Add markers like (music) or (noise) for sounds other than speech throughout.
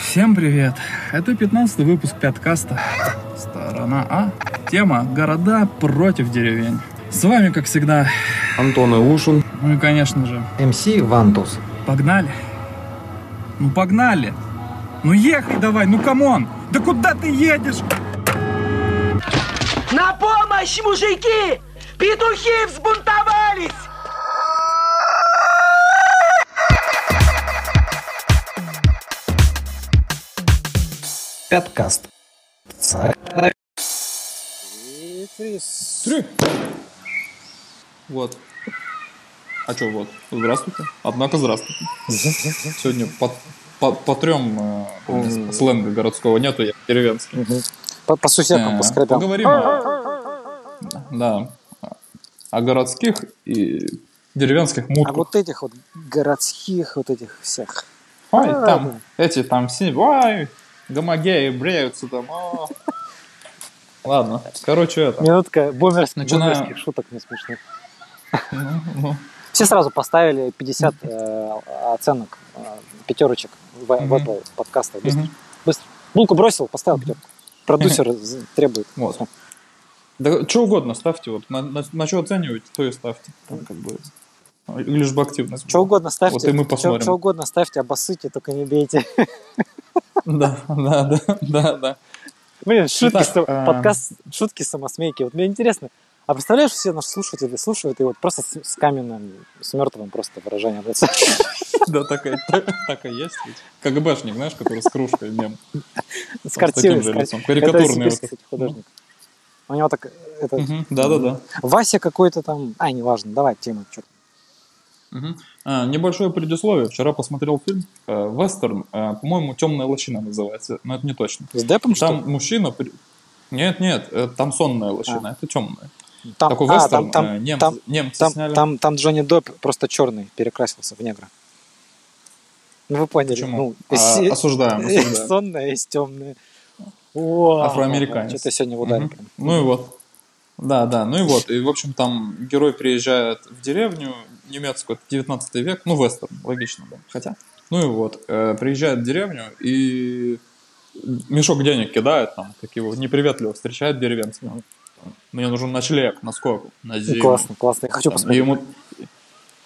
Всем привет! Это 15 выпуск Пяткаста. Сторона А. Тема «Города против деревень». С вами, как всегда, Антон Иушин. ну и, конечно же, MC Вантус. погнали. Ну, погнали! Ну, ехай давай, ну, come on! Да куда ты едешь? На помощь, мужики! Петухи взбунтовались! Пяткаст. Три. Вот. А что вот? Здравствуйте. Однако здравствуйте. Сегодня по, по, по трем э, сленга городского нету, я деревенский. По, по сусекам, Э, по скребям. Поговорим о, да, о городских и деревенских А мутках. вот этих вот городских вот этих всех. Ой, а, там эти там все, ой, гомогеи бреются там. о. Ладно, короче, это. Минутка бумерских, Начинаем. бумерских шуток не смешных. ну, ну, Все сразу поставили 50 э, оценок, э, пятерочек в, в Мгм. Apple подкаста. Быстро. Булку бросил, поставил пятерку. Продюсер требует. Вот. Да что угодно ставьте, вот на, на, на что оцениваете, то и ставьте. Там как бы лишь бы активность. Что угодно ставьте. Вот и мы посмотрим. чё угодно ставьте, обоссыте, только не бейте. (laughs) Да, да, да, да, да. Блин, шутки, а- подкаст шутки самосмейки. Вот мне интересно, а представляешь, все наши слушатели слушают и вот просто с, с каменным, с мертвым просто выражением лица. Да, так и, есть. КГБшник, знаешь, который с кружкой мем. С картиной. Карикатурный художник. У него так... Да-да-да. Вася какой-то там... А, неважно, давай тему. чё. А, Небольшое предисловие. Вчера посмотрел фильм э, «Вестерн». э, По-моему, «Темная лощина» называется, но это не точно. С Депом, что Там мужчина... при- Нет, нет, э, там сонная лощина, это темная. Там, Такой а, вестерн, там, э, там, немцы, там, немцы там, сняли. там, там Джонни Депп просто черный перекрасился в негра. Ну, вы поняли. Почему? Ну, А, если- осуждаем, осуждаем. сонная, есть темная. О, Афроамериканец. Что-то сегодня в ударе прям. Ну и вот. Да, да, ну и вот. И, в общем, там герой приезжает в деревню немецкую, это 19 век, ну, вестерн, логично, да. Хотя. Ну и вот, э, приезжает в деревню и мешок денег кидает там, так его неприветливо встречает деревенцы. Он, Мне нужен ночлег, на сколько? На зиму. Классно, классно. Я хочу Там, и посмотреть. ему...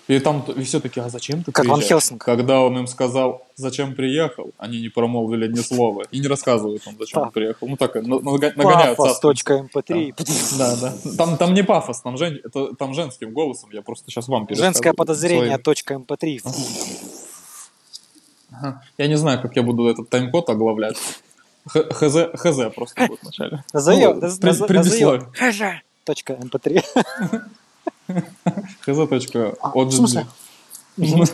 И там и все таки а зачем ты Как Ван приезжаешь?» Хелсинг. Когда он им сказал, зачем приехал, они не промолвили ни слова. И не рассказывают он, зачем он приехал. Ну так, нага- нагоняют Пафос, точка mp3. Да, да. Там, там не пафос, там, жен... это, там женским голосом. Я просто сейчас вам пересказываю. Женское подозрение, точка mp3. Ага. Я не знаю, как я буду этот тайм-код оглавлять. Хз, хз просто будет вначале. Назовем, Ну, назовем. Точка mp3. (laughs) Хз. А, смысле? (laughs) Ну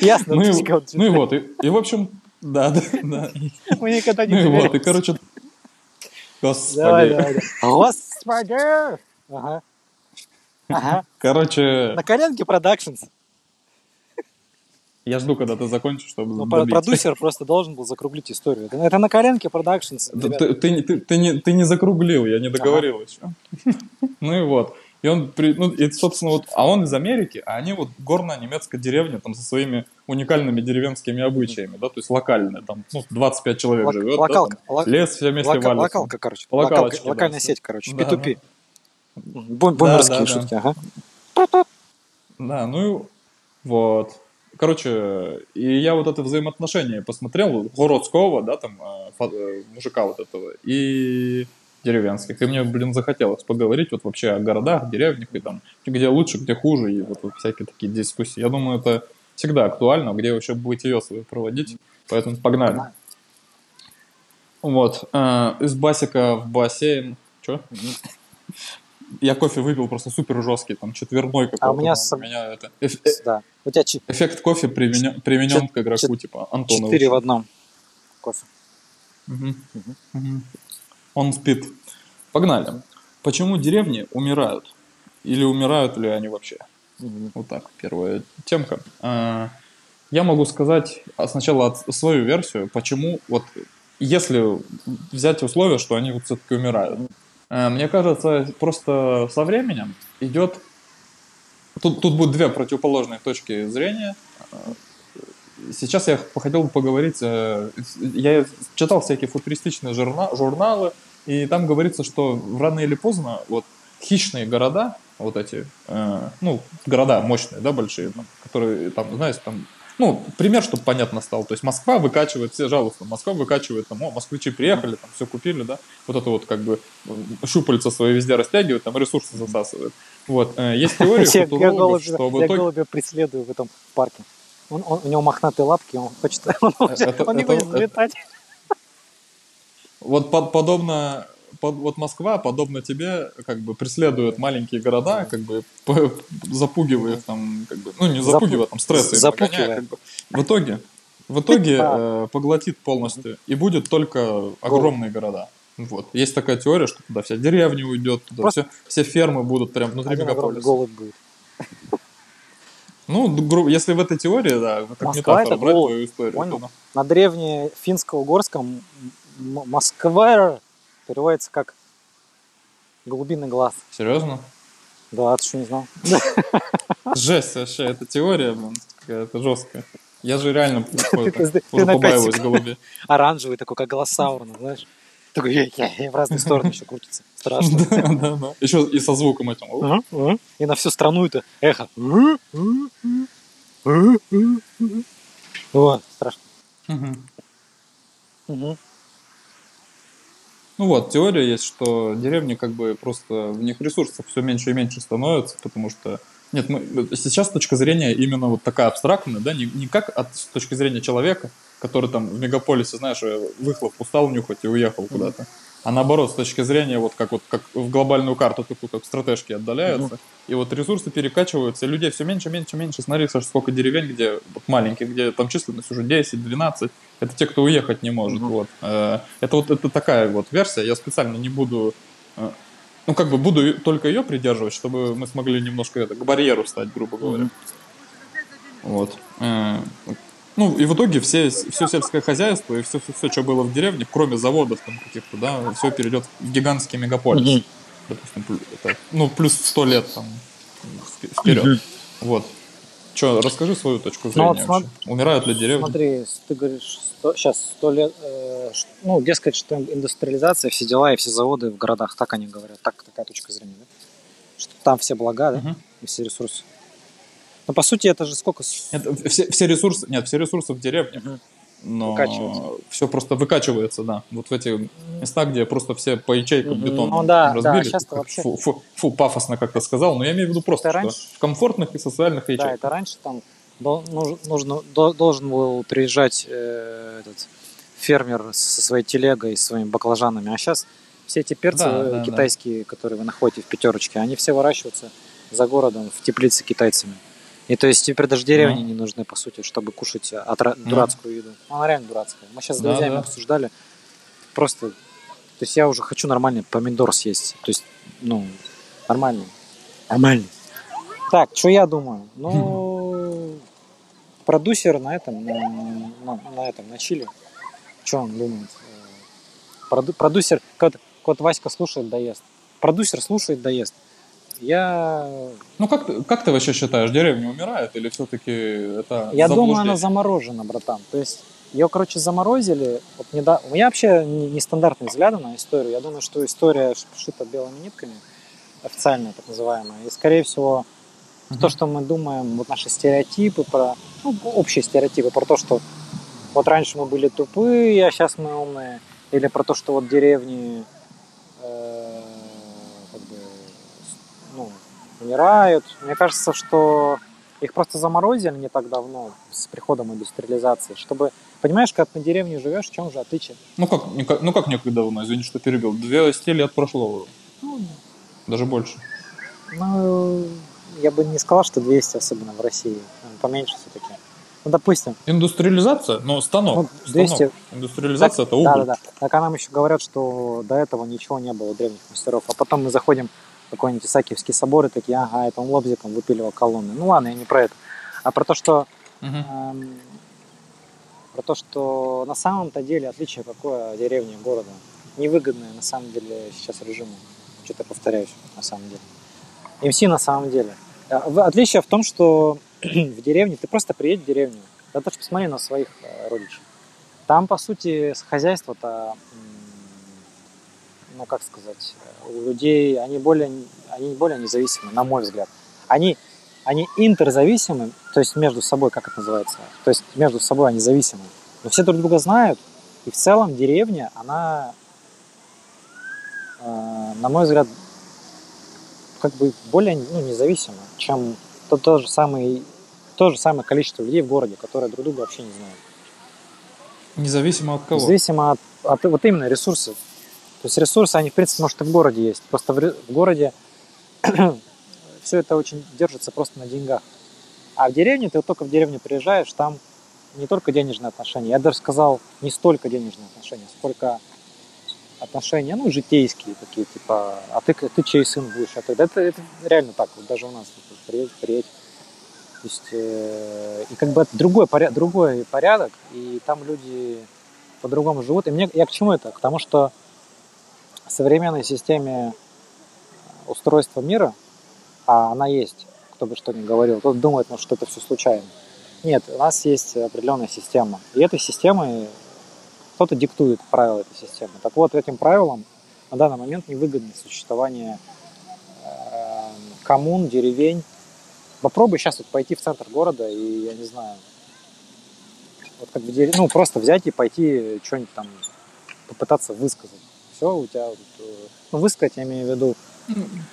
Ясно. и, ну и вот, и, в общем, да, да, да. Мы никогда не Ну и вот, и короче, господи. Господи! Ага. Ага. Короче, На коленке продакшнс. я жду, когда ты закончишь, чтобы Ну, добить. продюсер просто должен был закруглить историю. Это, на коленке productions. Да Ты, ты, не- ты, ты не, ты не закруглил, я не договорил еще. (laughs) Ну и вот. И он, при- ну, и, собственно, вот, а он из Америки, а они вот горная немецкая деревня, там, со своими уникальными деревенскими обычаями, да, то есть локальная, там, ну, 25 человек Лок- живет, локалка. да, там, Лок- лес все вместе Лока- валятся. локалка, короче. Локалка- да, локальная всё. сеть, короче. Да, P2P. Бу- Бумерские да, шутки, да. ага. Да, ну вот. Короче, и я вот это взаимоотношение посмотрел городского, да, там, э, э, мужика вот этого, и деревенских. И мне, блин, захотелось поговорить вот вообще о городах, деревнях, и там, где лучше, где хуже, и вот, вот всякие такие дискуссии. Я думаю, это всегда актуально, где вообще бытие свое проводить. Поэтому погнали. Вот. э, из басика в бассейн. Че? Я кофе выпил просто супер жесткий, там четверной какой-то. А у меня у меня это, эф- Да. У тебя чи- эффект кофе применен, применен к игроку, чет- типа Антона. четыре в одном. Кофе. Мгм. Мгм. Он спит. Погнали. Почему деревни умирают? Или умирают ли они вообще? Вот так, первая темка. А, Я могу сказать а, сначала свою версию, почему вот если взять условие, что они вот все-таки умирают. А, Мне кажется, просто со временем идет... Тут, тут будут две противоположные точки зрения. Сейчас я хотел бы поговорить, э, я читал всякие футуристичные журна- журналы, и там говорится, что рано или поздно вот хищные города, вот эти, э, ну, города мощные, да, большие, которые там, знаешь, там, ну, пример, чтобы понятно стало. То есть Москва выкачивает, все жалуются, Москва выкачивает, там, о, москвичи приехали, там, все купили, да, вот это вот как бы щупальца свои везде растягивают, там, ресурсы засасывают. Вот, э, есть (laughs) теория Я футурологов, что я голубя преследую в этом парке. Он, он- у него мохнатые лапки, он хочет, (laughs) он, (laughs) это- он не это- это- взлетать. Вот под- подобно, под- вот Москва, подобно тебе, как бы преследует маленькие города, как бы п- запугивая их там, как бы, ну не Запу- запугивая, там стрессы запугивая. как бы. В итоге, в итоге э, поглотит полностью, и будет только огромные города. Вот. Есть такая теория, что туда вся деревня уйдет, туда Просто- все, все фермы будут прям внутри Один мегаполиса. голубь будет. Ну, д- гру- если в этой теории, да, как Москва метафора это брать твою историю, понял? то, На древнефинско-угорском Москва переводится как голубиный глаз. да. Серьезно? Да, ты что не знал? (laughs) Жесть вообще, эта теория, блин, какая-то жесткая. Я же реально (laughs) побаиваюсь голубей. (laughs) Оранжевый такой, как Саурона, знаешь? Такой, я, я- я в разные стороны еще крутится. (laughs) Страшно. Да, да, да. Еще и со звуком этим. И на всю страну это эхо. О, страшно. Мгм. Мгм. Ну вот, теория есть, что деревни как бы просто в них ресурсов все меньше и меньше становится, потому что нет, мы, сейчас точка зрения именно вот такая абстрактная, да, не, не как от, с точки зрения человека, который там в мегаполисе, знаешь, э, выхлоп устал нюхать и уехал куда-то, а наоборот, с точки зрения вот как вот как в глобальную карту такую, как стратежки отдаляются, и вот ресурсы перекачиваются, и людей все меньше, меньше, меньше. Смотри, Саш, сколько деревень, где вот маленьких, где там численность уже 10, 12, это те, кто уехать не может. Вот. Э, Это вот это такая вот версия. Я специально не буду, э, ну как бы буду только ее придерживать, чтобы мы смогли немножко это, к барьеру стать, грубо говоря. Вот. Э, Ну и в итоге все, все сельское хозяйство и все, все, все, что было в деревне, кроме заводов там каких-то, да, все перейдет в гигантский мегаполис. Мгм. Допустим, это, ну плюс сто лет там вп- вперед. Вот. Че, расскажи свою точку Ну, зрения вот вообще. Умирают ли деревни? Смотри, ты говоришь, сейчас сто лет, э, ну, дескать, что индустриализация, все дела и все заводы в городах, так они говорят, так такая точка зрения, да? Что там все блага, да, Мгм. и все ресурсы. Но по сути это же сколько? Нет, все, все ресурсы, нет, все ресурсы в деревне, Мгм. Но все просто выкачивается, да. Вот в эти места, где просто все по ячейкам бетон Ну да, разбили. да, вообще- Фу, фу, фу, пафосно как-то сказал, но я имею в виду просто, Это что раньше- в комфортных и социальных Да, ячейках. это раньше там нужно, до- должен был приезжать э, этот фермер со своей телегой, со своими баклажанами, а сейчас все эти перцы Да, э, да, да. китайские, которые вы находите в пятерочке, они все выращиваются за городом в теплице китайцами. И то есть теперь даже деревни Ну. не нужны, по сути, чтобы кушать отра- дурацкую еду. Ну, Она реально дурацкая. Мы сейчас с друзьями да. обсуждали. Просто, то есть я уже хочу нормальный помидор съесть. То есть, ну, нормальный. Нормальный. Так, что я думаю? Ну, продюсер на этом, на, на- на этом, на чили. Что он думает? Э, проду- продюсер, кот, кот Васька слушает, доест. Продюсер слушает, доест. Я, Ну как, ты- как ты вообще считаешь, деревня умирает или все-таки это я думаю, она заморожена, братан. То есть ее, короче, заморозили. Вот недо- У меня вообще не- нестандартные взгляды на историю. Я думаю, что история шита белыми нитками, официальная так называемая. И, скорее всего, то, что мы думаем, вот наши стереотипы про, ну, общие стереотипы про то, что вот раньше мы были тупые, а сейчас мы умные, или про то, что вот деревни умирают. Мне кажется, что их просто заморозили не так давно с приходом индустриализации, чтобы, понимаешь, когда ты на деревне живешь, в чем же отличие? Ну как, не ну как некогда давно, извини, что перебил. 200 лет прошло, Ну, даже больше. ну, я бы не сказал, что 200, особенно в России, поменьше все-таки. Ну, допустим, Индустриализация, ну станок. Ну, 200 станок. Индустриализация это убыль. Да, да, да. Так а нам еще говорят, что до этого ничего не было древних мастеров. А потом мы заходим какой-нибудь Исаакиевский собор и такие, ага, это он лобзиком выпиливал колонны. Ну ладно, я не про это. А про то, что Мгм. эм, про то, что на самом-то деле отличие какое деревни и города. Невыгодное на самом деле сейчас режиму. Что-то повторяюсь, на самом деле. МС на самом деле. В- Отличие в том, что (clears throat) в деревне, ты просто приедь в деревню, Да ты посмотри на своих э, родичей. Там, по сути, м, ну, как сказать, э, у людей, они более, они более независимы, на мой взгляд. Они, они интерзависимы, то есть между собой, как это называется, то есть между собой они зависимы. Но все друг друга знают, и в целом деревня, она, э, на мой взгляд, как бы более ну, независима, чем то, то, же самое, то же самое количество людей в городе, которые друг друга вообще не знают. Независимо от кого? Зависимо от, от вот именно ресурсов. То есть ресурсы, они, в принципе, может, и в городе есть. Просто в, в городе (clears throat) все это очень держится просто на деньгах. А в деревне, ты вот только в деревню приезжаешь, там не только денежные отношения, я даже сказал, не столько денежные отношения, сколько отношения, ну, житейские такие, типа, а ты, ты чей сын будешь? А ты, это, это реально так, вот даже у нас вот, приедь, приедь. То есть, э, и как бы это другой, поря- другой порядок, и там люди по-другому живут. И мне, я к чему это? К тому, что в современной системе устройства мира, а она есть, кто бы что ни говорил, тот думает, ну, что это все случайно. Нет, у нас есть определенная система. И этой системой кто-то диктует правила этой системы. Так вот, этим правилам на данный момент невыгодно существование э, коммун, деревень. Попробуй сейчас вот пойти в центр города и, я не знаю, вот как бы, дерев- ну, просто взять и пойти что-нибудь там попытаться высказать. Все, у тебя, вот, э, ну, высказать, я имею в виду,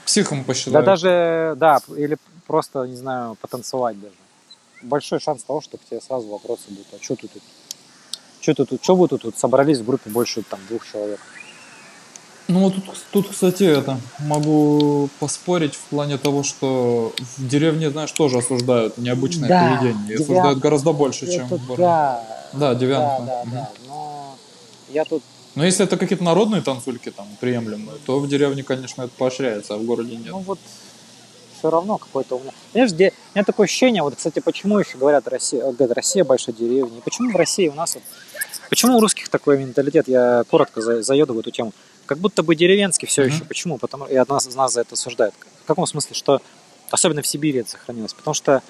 Психом да посчитаю. даже, да, или просто, не знаю, потанцевать даже. Большой шанс того, что к тебе сразу вопросы будут, а что ты тут? Что ты тут? Что вы тут, тут собрались в группе больше там двух человек? Ну вот тут, тут, кстати, это могу поспорить в плане того, что в деревне, знаешь, тоже осуждают необычное Да, поведение. И девят- осуждают гораздо больше, чем Это в городе. да, Да, да, девянка. да, Мгм. да. Но я тут Но если это какие-то народные танцульки там приемлемые, то в деревне, конечно, это поощряется, а в городе нет. Ну вот все равно какой-то у меня. Знаешь, где... у меня такое ощущение, вот, кстати, почему еще говорят Россия, э, говорят, Россия большая деревня, и почему в России у нас вот... Почему у русских такой менталитет? Я коротко за- заеду в эту тему. Как будто бы деревенский все Мгм. еще. Почему? Потому и от нас, нас за это осуждают. В каком смысле? Что особенно в Сибири это сохранилось. Потому что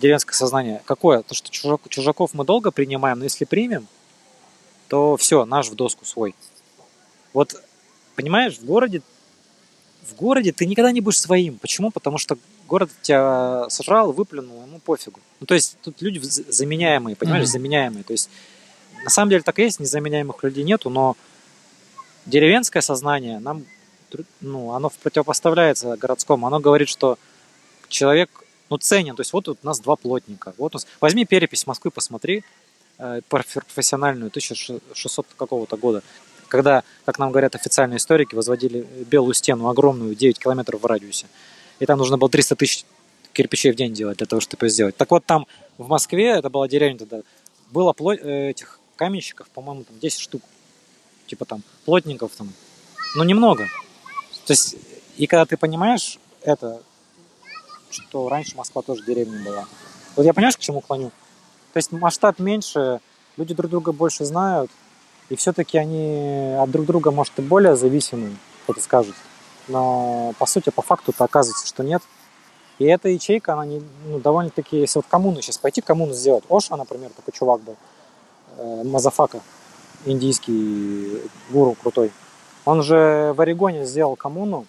деревенское сознание какое? То, что чужак- чужаков мы долго принимаем, но если примем, то все, наш в доску свой. Вот, понимаешь, в городе в городе ты никогда не будешь своим. Почему? Потому что город тебя сожрал, выплюнул, ему пофигу. Ну, то есть тут люди заменяемые, понимаешь, Мгм. заменяемые. То есть на самом деле так и есть, незаменяемых людей нету, но деревенское сознание нам, ну, оно противопоставляется городскому. Оно говорит, что человек, ну, ценен. То есть вот, у нас два плотника. Вот у нас, возьми перепись Москвы, посмотри, профессиональную 1600 какого-то года, когда, как нам говорят официальные историки, возводили белую стену огромную, 9 километров в радиусе. И там нужно было 300 тысяч кирпичей в день делать для того, чтобы это сделать. Так вот там в Москве, это была деревня тогда, было пло- э, этих каменщиков, по-моему, там 10 штук. Типа там плотников там, ну немного. То есть, и когда ты понимаешь это, что раньше Москва тоже деревня была. Вот я понимаешь, к чему клоню? То есть масштаб меньше, люди друг друга больше знают, и все-таки они от друг друга, может, и более зависимы, кто-то скажет. Но по сути, по факту-то оказывается, что нет. И эта ячейка, она не, ну, довольно-таки, если вот коммуну сейчас пойти, коммуну сделать. Оша, например, такой чувак был, э, Motherfucker, индийский гуру крутой. Он же в Орегоне сделал коммуну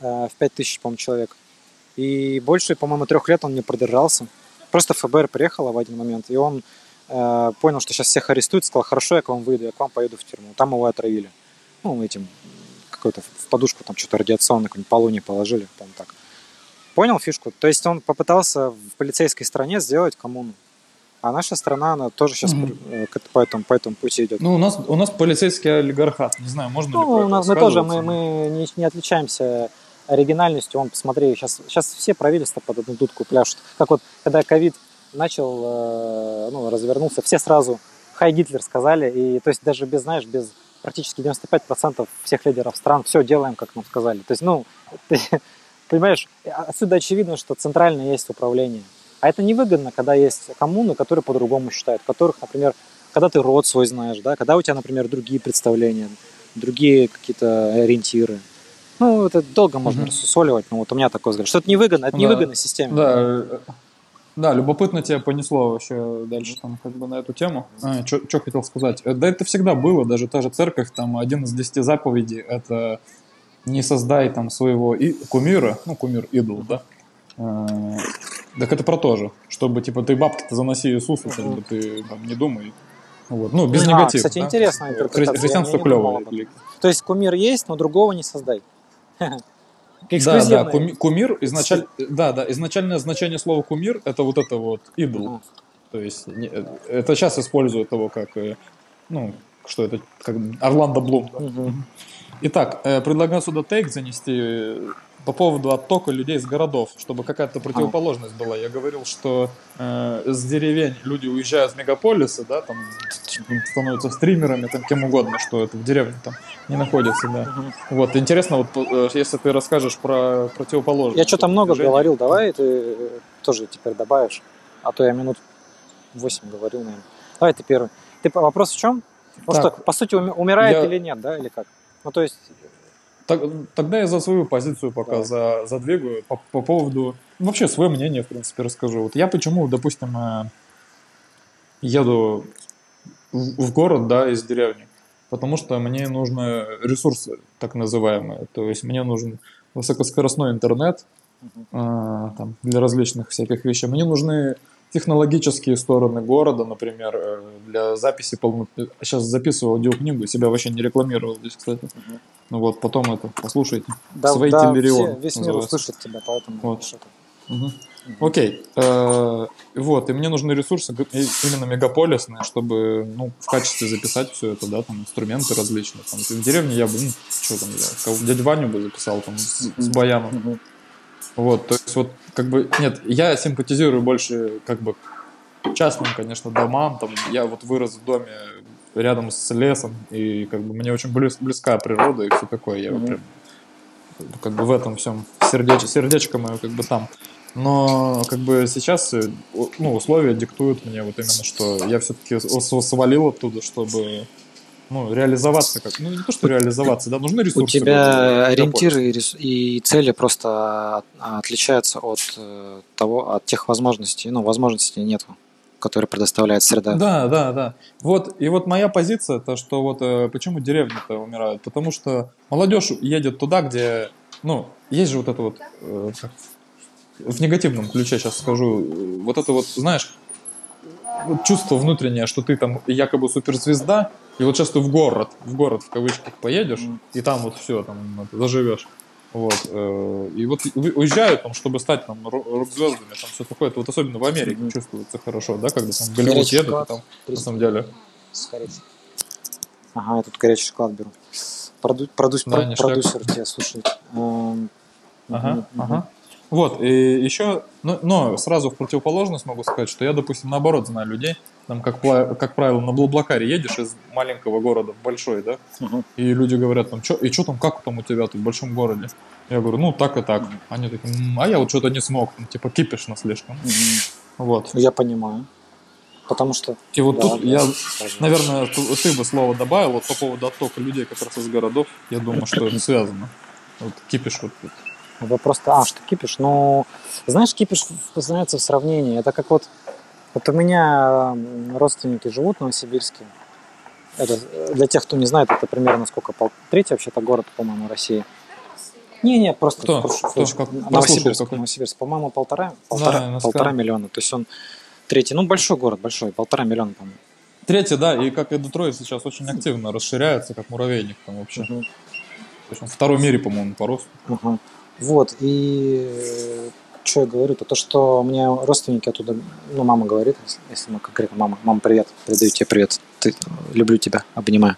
э, в 5000, по-моему, человек. И больше, по-моему, трех лет он не продержался. Просто ФБР приехало в один момент, и он э, понял, что сейчас всех арестуют, сказал, хорошо, я к вам выйду, я к вам поеду в тюрьму. Там его отравили. Ну, этим, какой-то в подушку там что-то радиационное, какой-нибудь полоний положили, по так. Понял фишку? То есть он попытался в полицейской стране сделать коммуну. А наша страна, она тоже сейчас Мгм. по, этому, по этому пути идет. Ну, у нас, у нас полицейский олигархат. Не знаю, можно ли Ну, про у это нас мы тоже, мы, мы не, не отличаемся оригинальностью. Вон, посмотри, сейчас, сейчас все правительства под одну дудку пляшут. Как вот, когда ковид начал, э, ну, развернулся, все сразу «Хай Гитлер» сказали. И, то есть, даже без, знаешь, без практически 95% всех лидеров стран все делаем, как нам сказали. То есть, ну, (laughs) ты понимаешь, отсюда очевидно, что центрально есть управление. А это невыгодно, когда есть коммуны, которые по-другому считают, которых, например, когда ты род свой знаешь, да, когда у тебя, например, другие представления, другие какие-то ориентиры. Ну, это долго можно Мгм. рассусоливать, но вот у меня такой взгляд, что это невыгодно, это Да. невыгодно системе. Да, э, Да, любопытно тебя понесло вообще дальше там как бы на эту тему. А, что хотел сказать? Э, Да это всегда было, даже та же церковь, там один из десяти заповедей это не создай там своего и кумира, ну кумир идол, да. Э, Так это про то же, чтобы типа ты бабки-то заноси Иисусу, как бы ты там не думай. Вот. Ну, без А, негатива. кстати, да. интересная Хри- интерпретация, я Христианство этом. То есть кумир есть, но другого не создай. Да, да, куми- кумир, изначаль... да, да, изначальное значение слова кумир это вот это вот идол. То есть не- это сейчас используют его как, э, ну, что это, как Орландо Блум. да. Мгм. Итак, э, предлагаю сюда тейк занести э, по поводу оттока людей из городов, чтобы какая-то противоположность была. Я говорил, что э, с деревень люди уезжают в мегаполисы, да, там становятся стримерами, там кем угодно, что это в деревне там не находится, да. Мгм. Вот, интересно, вот э, если ты расскажешь про противоположность. Я что-то много движения. говорил, давай ты э, тоже теперь добавишь. А то я минут 8 говорил, наверное. Давай ты первый. Ты вопрос в чем? Ну Так. что, по сути, уми- умирает Я- или нет, да, или как? Ну, то есть, Так- тогда я за свою позицию пока Давай. за, задвигаю по, по поводу... ну, Вообще, свое мнение, в принципе, расскажу. Вот я почему, допустим, э, еду в, в город, да, из деревни. Потому что мне нужны ресурсы, так называемые. То есть мне нужен высокоскоростной интернет э, там, для различных всяких вещей. Мне нужны технологические стороны города, например, э, для записи полно... Сейчас записывал аудиокнигу, себя вообще не рекламировал здесь, кстати. Мгм. Ну вот, потом это, послушайте. да, Свои да, Тимберион все- весь мир называется. услышит тебя, поэтому Вот. что-то. Окей. Э, Вот, и мне нужны ресурсы именно мегаполисные, чтобы, ну, в качестве записать все это, да, там, инструменты различные. Там, в деревне я бы, ну, что там, я, кого- дядю Ваню бы записал там с, с баяном. Вот, то есть вот, как бы, нет, я симпатизирую больше, как бы, частным, конечно, домам, там, я вот вырос в доме рядом с лесом, и, как бы, мне очень близ- близка природа и все такое, я Мгм. прям, как бы, в этом всем сердеч, сердечко мое, как бы, там. Но, как бы, сейчас, э, ну, условия диктуют мне вот именно, что я все-таки свалил оттуда, чтобы, ну, реализоваться как, ну, не то, что реализоваться, да, нужны ресурсы. У тебя ориентиры и рес- и цели просто от- отличаются от э, того, от тех возможностей, ну, возможностей нету, которые предоставляет среда. Да, да, да. Вот, и вот моя позиция, то, что вот э, почему деревни-то умирают, потому что молодежь едет туда, где, ну, есть же вот это вот, э, в негативном ключе сейчас скажу, вот это вот, знаешь, чувство внутреннее, что ты там якобы суперзвезда, и вот сейчас ты в город, в город в кавычках поедешь, и там вот все, там это, заживешь. Вот, э, и вот уезжают там, чтобы стать там ро- рок-звездами, там все такое. Это вот особенно в Америке чувствуется хорошо, да, когда там Голливуд Горячий едут, и шоколад. там на самом деле. С горячим. Ага, я тут горячий шоколад беру. Проду, продюс- Да, про- ништяк. продюсер тебя слушает. Эм, Ага, ага. Вот, и еще, но, но сразу в противоположность могу сказать, что я, допустим, наоборот знаю людей, там, как, как правило, на Блаблакаре едешь из маленького города в большой, да, Мгм. и люди говорят, там, чё, и что там, как там у тебя тут в большом городе? Я говорю, ну, так и так. Они такие, «М, а я вот что-то не смог, там, типа, кипишно слишком. Мгм. Вот. Я понимаю. Потому что... И вот Да, тут да, я, пожалуйста. наверное, ты, ты бы слово добавил вот по поводу оттока людей как раз из городов. Я думаю, что это связано. Вот кипиш вот тут. Вопрос, а, что кипиш? Ну, знаешь, кипиш познается в сравнении. Это как вот, вот у меня родственники живут в Новосибирске. Это, для тех, кто не знает, это примерно сколько? Пол... Третий вообще-то город, по-моему, России. Не-не, просто Кто? прошу- Кто? Как- прослушал Новосибирск? Новосибирск, по-моему, полтора, полтора, наверное, полтора миллиона. То есть он третий, ну большой город, большой, полтора миллиона, по-моему. Третье, да, и как и Детройт сейчас очень активно расширяется, как муравейник там вообще. Мгм. То есть он второй мире, по-моему, по росту. Вот, и что я говорю, то то, что мне родственники оттуда, ну, мама говорит, если- мы конкретно, мама, мама, привет, передаю тебе привет, ты, люблю тебя, обнимаю.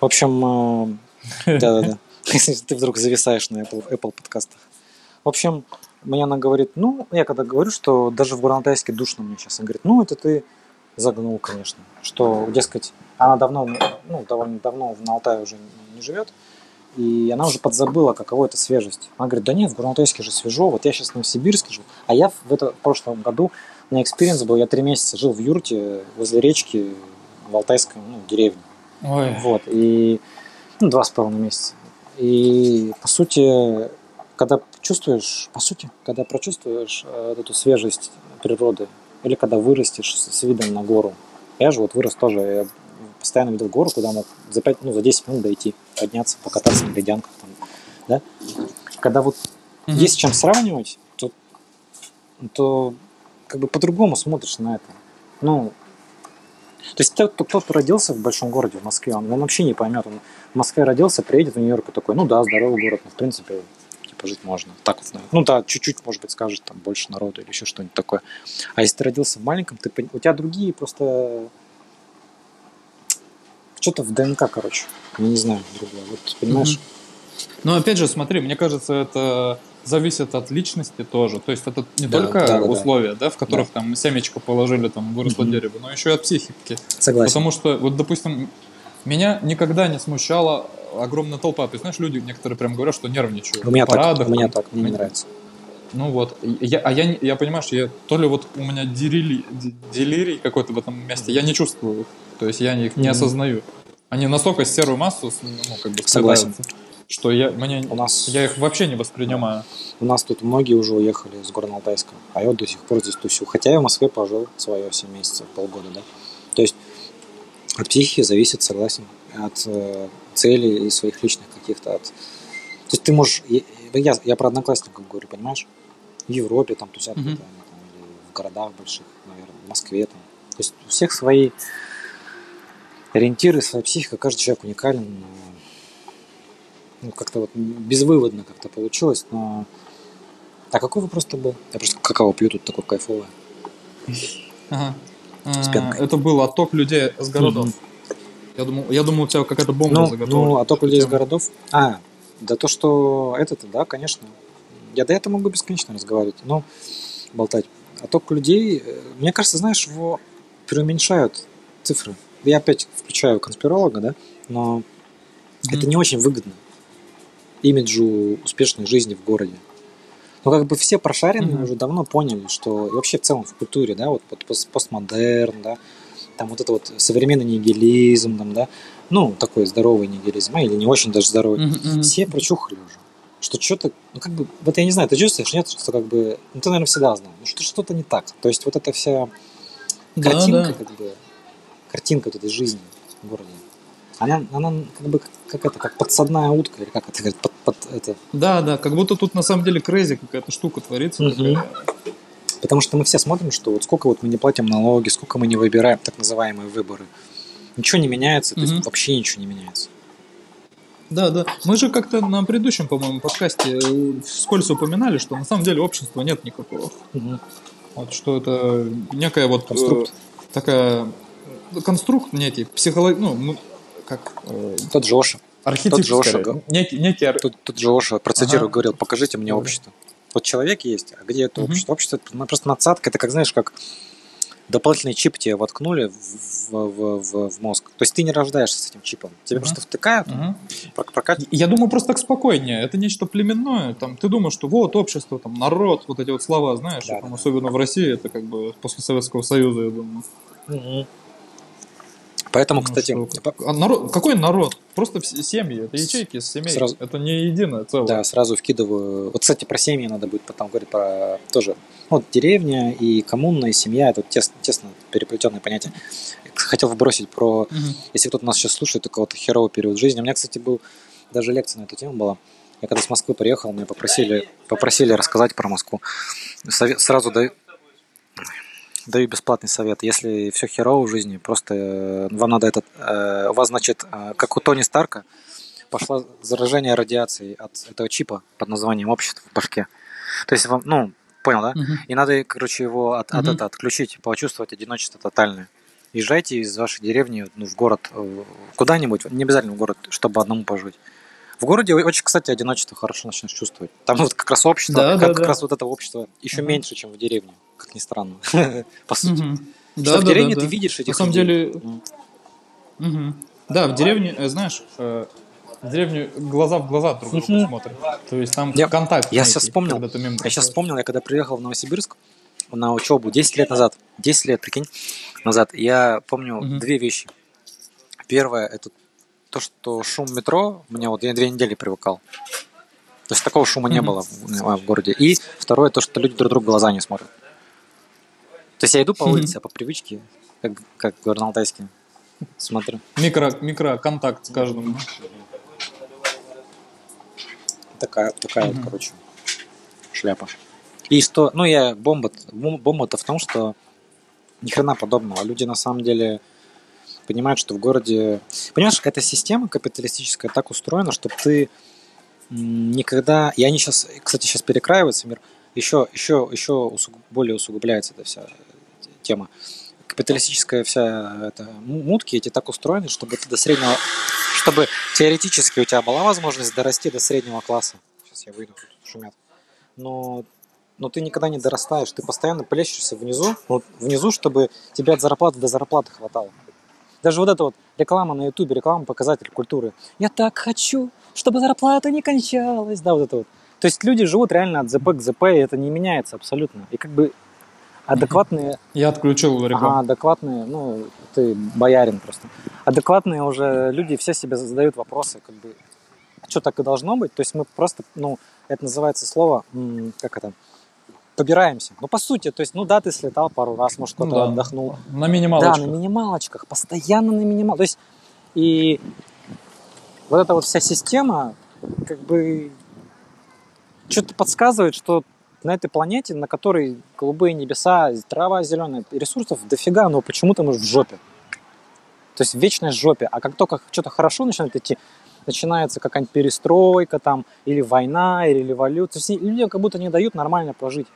В общем, э, (laughs) да-да-да, если ты вдруг зависаешь на Apple, Apple подкастах. В общем, мне она говорит, ну, я когда говорю, что даже в Гуранатайске душно мне сейчас, она говорит, ну, это ты загнул, конечно, что, дескать, она давно, ну, довольно давно на Алтае уже не живет, и она уже подзабыла, каково это свежесть. Она говорит, да нет, в Горно-Алтайске же свежо, вот я сейчас в Новосибирске живу. А я в, это, в прошлом году, у меня experience был, я три месяца жил в юрте возле речки в Алтайской ну, деревне. Ой. Вот, и ну, два с половиной месяца. И, по сути, когда чувствуешь, по сути, когда прочувствуешь э, вот эту свежесть природы, или когда вырастешь с, с видом на гору. Я же вот вырос тоже, я постоянно видел гору, куда мог за 5, ну, за 10 минут дойти, подняться, покататься на ледянках там, да. Когда вот Мгм. есть с чем сравнивать, то, то как бы по-другому смотришь на это. Ну, то есть тот, кто, родился в большом городе, в Москве, он, он вообще не поймет. Он в Москве родился, приедет в Нью-Йорк и такой, ну да, здоровый город, но в принципе типа жить можно. Так вот. Ну да, чуть-чуть, может быть, скажет, там больше народу или еще что-нибудь такое. А если ты родился в маленьком, ты, у тебя другие просто что-то в ДНК, короче. Я не знаю, другое. Вот, понимаешь? Но опять же, смотри, мне кажется, это зависит от личности тоже. То есть это не Да, только да, да, да. условия, да, в которых там семечко положили, там выросло Мгм. дерево, но еще и от психики. Согласен. Потому что, вот, допустим, меня никогда не смущала огромная толпа. Ты знаешь, люди некоторые прям говорят, что нервничают. У меня на так, парадах, у меня там. так, мне не нравится. Ну вот, я, а я, я понимаешь, я, то ли вот у меня дерили, д- делирий какой-то в этом месте, я не чувствую. То есть я их не Мгм. осознаю. Они настолько серую массу, ну, как бы Согласен. что я, мне, У нас, я их вообще не воспринимаю. у нас тут многие уже уехали с Горно-Алтайска, а я вот до сих пор здесь тусю. Хотя я в Москве пожил свое 7 месяцев, полгода, да. То есть от психики зависит, согласен, от э, целей и своих личных каких-то. От... То есть ты можешь... Я, я, я про одноклассников говорю, понимаешь? В Европе там тусят, они там, или в городах больших, наверное, в Москве там. То есть у всех свои ориентиры, своя психика, каждый человек уникален. Ну, как-то вот безвыводно как-то получилось, но... А какой вопрос-то был? Я просто какао пью тут такое кайфовое. Ага. Пенкой. Это был отток людей с городов. Мгм. Я думал, я думал, у тебя какая-то бомба Ну, заготовлена. ну, только людей из городов. А, да то, что это-то, да, конечно. Я до этого могу бесконечно разговаривать, но болтать. Только людей, э, мне кажется, знаешь, его преуменьшают цифры. Я опять включаю конспиролога, да, но Мгм. это не очень выгодно имиджу успешной жизни в городе. Ну, как бы все прошаренные Мгм. уже давно поняли, что и вообще в целом в культуре, да, вот, вот пос- постмодерн, да, там вот это вот современный нигилизм, там, да, ну, такой здоровый нигилизм, а, или не очень даже здоровый. Мгм. Все прочухали уже. Что что-то, ну, как бы, вот я не знаю, ты чувствуешь, нет, что как бы, ну, ты, наверное, всегда знал, ну, что что-то не так. То есть вот эта вся Да, картинка, да. как бы, картинка вот этой жизни в городе, она, она как бы как это, как подсадная утка, или как это говорят, под, под это. Да, да, как будто тут на самом деле крейзи какая-то штука творится. Такая. Потому что мы все смотрим, что вот сколько вот мы не платим налоги, сколько мы не выбираем так называемые выборы. Ничего не меняется, то Мгм. есть вообще ничего не меняется. Да, да. Мы же как-то на предыдущем, по-моему, подкасте э, вскользь упоминали, что на самом деле общества нет никакого. Вот что это некая вот э, Конструкт. такая конструкт некий, психолог, ну, ну, как э, Тот же Оша, архетип, Тот же Оша скорее. некий, некий ар- тут, тут же Оша, процитирую, Ага. говорил, покажите мне общество. Вот человек есть, а где это Мгм. общество? Общество это ну, просто надсадка, это как, знаешь, как дополнительный чип тебе воткнули в, в, в- в- мозг. То есть ты не рождаешься с этим чипом. Тебе Мгм. просто втыкают, прокатят. Я думаю, просто так спокойнее. Это нечто племенное. Там, ты думаешь, что вот общество, там, народ, вот эти вот слова, знаешь, Да, там, да, особенно в России, это как бы после Советского Союза, я думаю. Поэтому, Ну, кстати, что- А народ, какой народ? Просто семьи, это ячейки из семей. Сразу- Это не единое целое. Да, сразу вкидываю. Вот, кстати, про семьи надо будет потом говорить про тоже. Вот деревня и коммуна, и семья это вот тесно, тесно переплетенные понятия. Хотел вбросить про, Мгм. если кто-то нас сейчас слушает, у кого-то херовый период жизни. У меня, кстати, был даже лекция на эту тему была. Я когда с Москвы приехал, меня попросили, попросили рассказать про Москву. Сразу даю, даю бесплатный совет. Если все херово в жизни, просто э, вам надо этот... э, у вас, значит, э, как у Тони Старка, пошло заражение радиацией от этого чипа под названием общество в башке. То есть вам, ну, понял, да? Мгм. И надо, короче, его от, от Мгм. это отключить, почувствовать одиночество тотальное. Езжайте из вашей деревни ну, в город, куда-нибудь, не обязательно в город, чтобы одному пожить. В городе очень, кстати, одиночество хорошо начнешь чувствовать. Там вот как раз общество, Да, как, да, как да. раз вот это общество еще Ага. меньше, чем в деревне, как ни странно, (laughs) по сути. Что Да, в деревне да, ты да. видишь этих На самом людей. деле. Да, в деревне, э, знаешь, э, в деревне глаза в глаза друг другу смотрят. То есть там Я- контакт. я некий, сейчас вспомнил, Я сейчас вспомнил, я когда приехал в Новосибирск на учебу 10 лет назад, 10 лет, прикинь, назад, я помню две вещи. Первое, это то, что шум метро, мне вот я две недели привыкал. То есть такого шума не было в, в городе. И второе, то, что люди друг другу глаза не смотрят. То есть я иду по улице, а по привычке, как, как говорил на алтайске, смотрю. Микро, микроконтакт с каждым. Такая, такая вот, короче, шляпа. И что, ну я бомба, бом- бомба-то в том, что ни хрена подобного. Люди на самом деле понимают, что в городе... Понимаешь, эта система капиталистическая так устроена, чтобы ты никогда... И они сейчас, кстати, сейчас перекраивается мир. Еще, еще, еще усугуб- более усугубляется эта вся тема. Капиталистическая вся эта мутки эти так устроены, чтобы ты до среднего... Чтобы теоретически у тебя была возможность дорасти до среднего класса. Сейчас я выйду, тут шумят. Но но ты никогда не дорастаешь, ты постоянно плещешься внизу, вот внизу, чтобы тебе от зарплаты до зарплаты хватало. Даже вот эта вот реклама на ютубе, реклама показатель культуры. Я так хочу, чтобы зарплата не кончалась, да, вот это вот. То есть люди живут реально от ЗП к ЗП, и это не меняется абсолютно. И как бы адекватные, Я отключил ага, рекламу. адекватные, ну, ты боярин просто. Адекватные уже люди все себе задают вопросы, как бы, а что так и должно быть? То есть мы просто, ну, это называется слово, как это, побираемся. Ну, по сути, то есть, ну да, ты слетал пару раз, может, Ну кто-то да. отдохнул. На Да, минималочку. на минималочках, постоянно на минималочках. То есть, и вот эта вот вся система, как бы, что-то подсказывает, что на этой планете, на которой голубые небеса, трава зеленая, ресурсов дофига, но почему-то мы в жопе. То есть в вечной жопе. А как только что-то хорошо начинает идти, начинается какая-нибудь перестройка там, или война, или революция. Людям как будто не дают нормально прожить.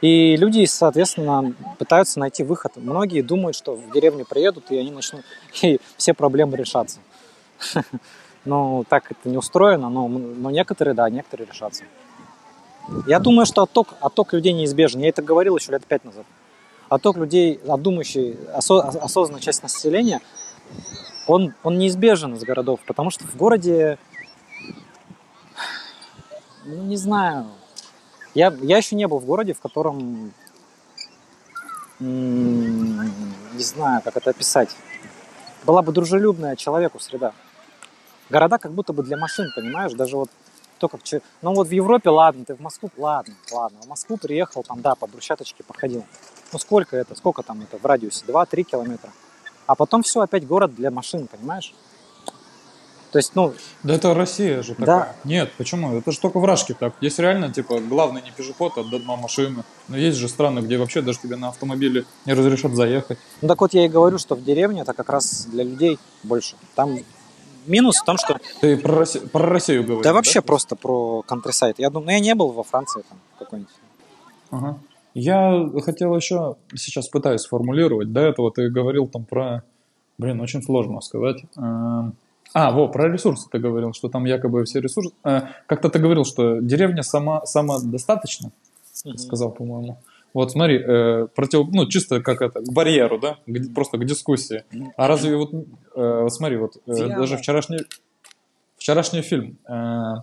И люди, соответственно, пытаются найти выход. Многие думают, что в деревню приедут, и они начнут, (laughs) и все проблемы решатся. (laughs) Ну, так это не устроено, но, но некоторые, да, некоторые решатся. Я думаю, что отток, отток людей неизбежен. Я это говорил еще лет пять назад. Отток людей, думающий, осо, осознанная часть населения, он, он неизбежен из городов, потому что в городе, ну, не знаю, я, я еще не был в городе, в котором, не знаю, как это описать, была бы дружелюбная человеку среда. Города как будто бы для машин, понимаешь, даже вот то, как... Ну вот в Европе, ладно, ты в Москву, ладно, ладно, в Москву приехал, там, да, по брусчаточке походил. Ну сколько это, сколько там это в радиусе? 2-3 километра. А потом все, опять город для машин, понимаешь? То есть, ну, Да это Россия же Да. такая. Нет, почему? Это же только в Рашке так. Здесь реально, типа, главный не пешеход, а одна машина. Но есть же страны, где вообще даже тебе на автомобиле не разрешат заехать. ну так вот я и говорю, что в деревне это как раз для людей больше. Там минус в том, что... Ты про, Росси- про Россию говоришь, Да вообще просто про countryside. Я думаю, ну я не был во Франции там какой-нибудь. Ага. Я хотел еще, сейчас пытаюсь сформулировать, до этого ты говорил там про, блин, очень сложно сказать. А, во, про ресурсы ты говорил, что там якобы все ресурсы. э, Как-то ты говорил, что деревня сама самодостаточна, ты сказал, по-моему. Вот смотри, э, против, ну чисто как это, к барьеру, да, к- просто к дискуссии. А разве вот, э, смотри, вот э, даже вчерашний, вчерашний фильм, э,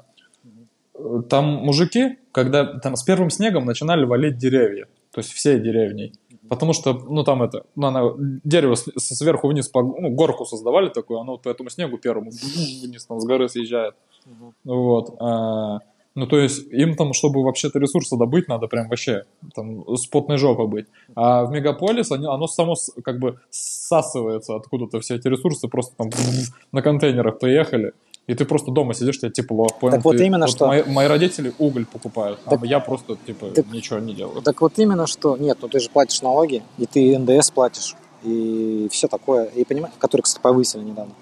там мужики, когда там с первым снегом начинали валить деревья, то есть все деревни. Потому что, ну, там это, ну, она, дерево с- сверху вниз, по, ну, горку создавали такую, оно вот по этому снегу первому вниз там с горы съезжает. Мгм. Вот. а, ну, то есть, им там, чтобы вообще-то ресурсы добыть, надо прям вообще там с потной жопой быть. А в мегаполис они, оно само как бы всасывается откуда-то все эти ресурсы, просто там на контейнерах приехали. И ты просто дома сидишь, тебе тепло. Понял? Так вот Ты- именно что- Мои, мои родители уголь покупают, Так- а я просто, типа, Так- ничего не делаю. Так вот именно что... Нет, ну ты же платишь налоги, и ты НДС платишь, и все такое. И понимаешь, который, кстати, повысили недавно.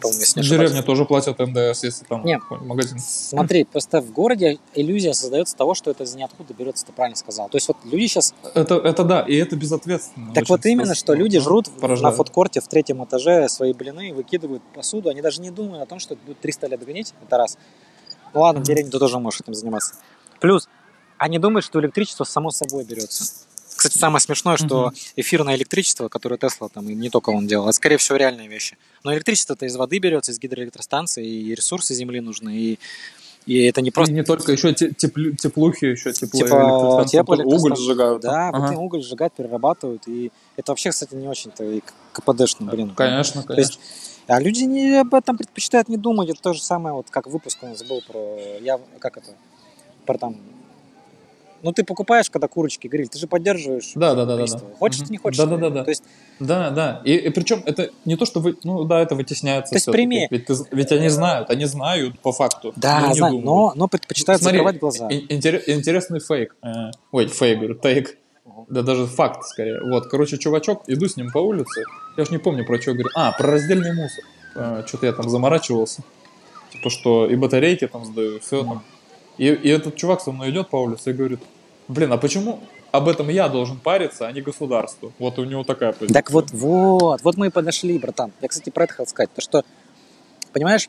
По-моему, если не ошибаюсь. тоже платят НДС, если там Нет. магазин. Смотри, просто в городе иллюзия создается того, что это из ниоткуда берется, ты правильно сказал. То есть вот люди сейчас... Это, это да, и это безответственно. Так вот именно, что люди жрут в- на поражает. фудкорте в третьем этаже свои блины, выкидывают посуду, они даже не думают о том, что это будет 300 лет гнить, это раз. Ну ладно, в деревне ты тоже можешь этим заниматься. Плюс, они думают, что электричество само собой берется. Кстати, самое смешное, что эфирное электричество, которое Тесла там, и не только он делал, это, скорее всего, реальные вещи. Но электричество-то из воды берется, из гидроэлектростанции, и ресурсы земли нужны, и, и это не просто... И не только, еще теплю- теплухи, еще тепло, Типа электростанции, теплоэлектростанции. уголь сжигают. Да, Ага. уголь сжигают, перерабатывают, и это вообще, кстати, не очень-то и КПДшно, блин. Конечно, То есть конечно. А люди не об этом предпочитают не думать. Это то же самое, вот как выпуск у нас был про... Я, как это? Про там... Ну, ты покупаешь, когда курочки гриль, ты же поддерживаешь Да, да, да, да. да. Хочешь, ты не хочешь. Да, да, да, да. То есть, Да, да. И, причем это не то, что вы, ну да, это вытесняется. То есть прими- Ведь, ты- ведь они знают, они знают по факту. да, но знаю, но, но предпочитают Смотри, закрывать глаза. ин- интерес- интересный фейк. Э, ой, фейк, говорю, тейк. Да даже факт скорее. Вот, короче, чувачок, иду с ним по улице. Я уж не помню, про что говорю. А, про раздельный мусор. что-то я там заморачивался. Типа, что и батарейки там сдаю, все там. И, и этот чувак со мной идет по улице и говорит, блин, а почему об этом я должен париться, а не государство? Вот у него такая позиция. Так вот, вот, вот мы и подошли, братан. Я, кстати, про это хотел сказать. То, что, понимаешь,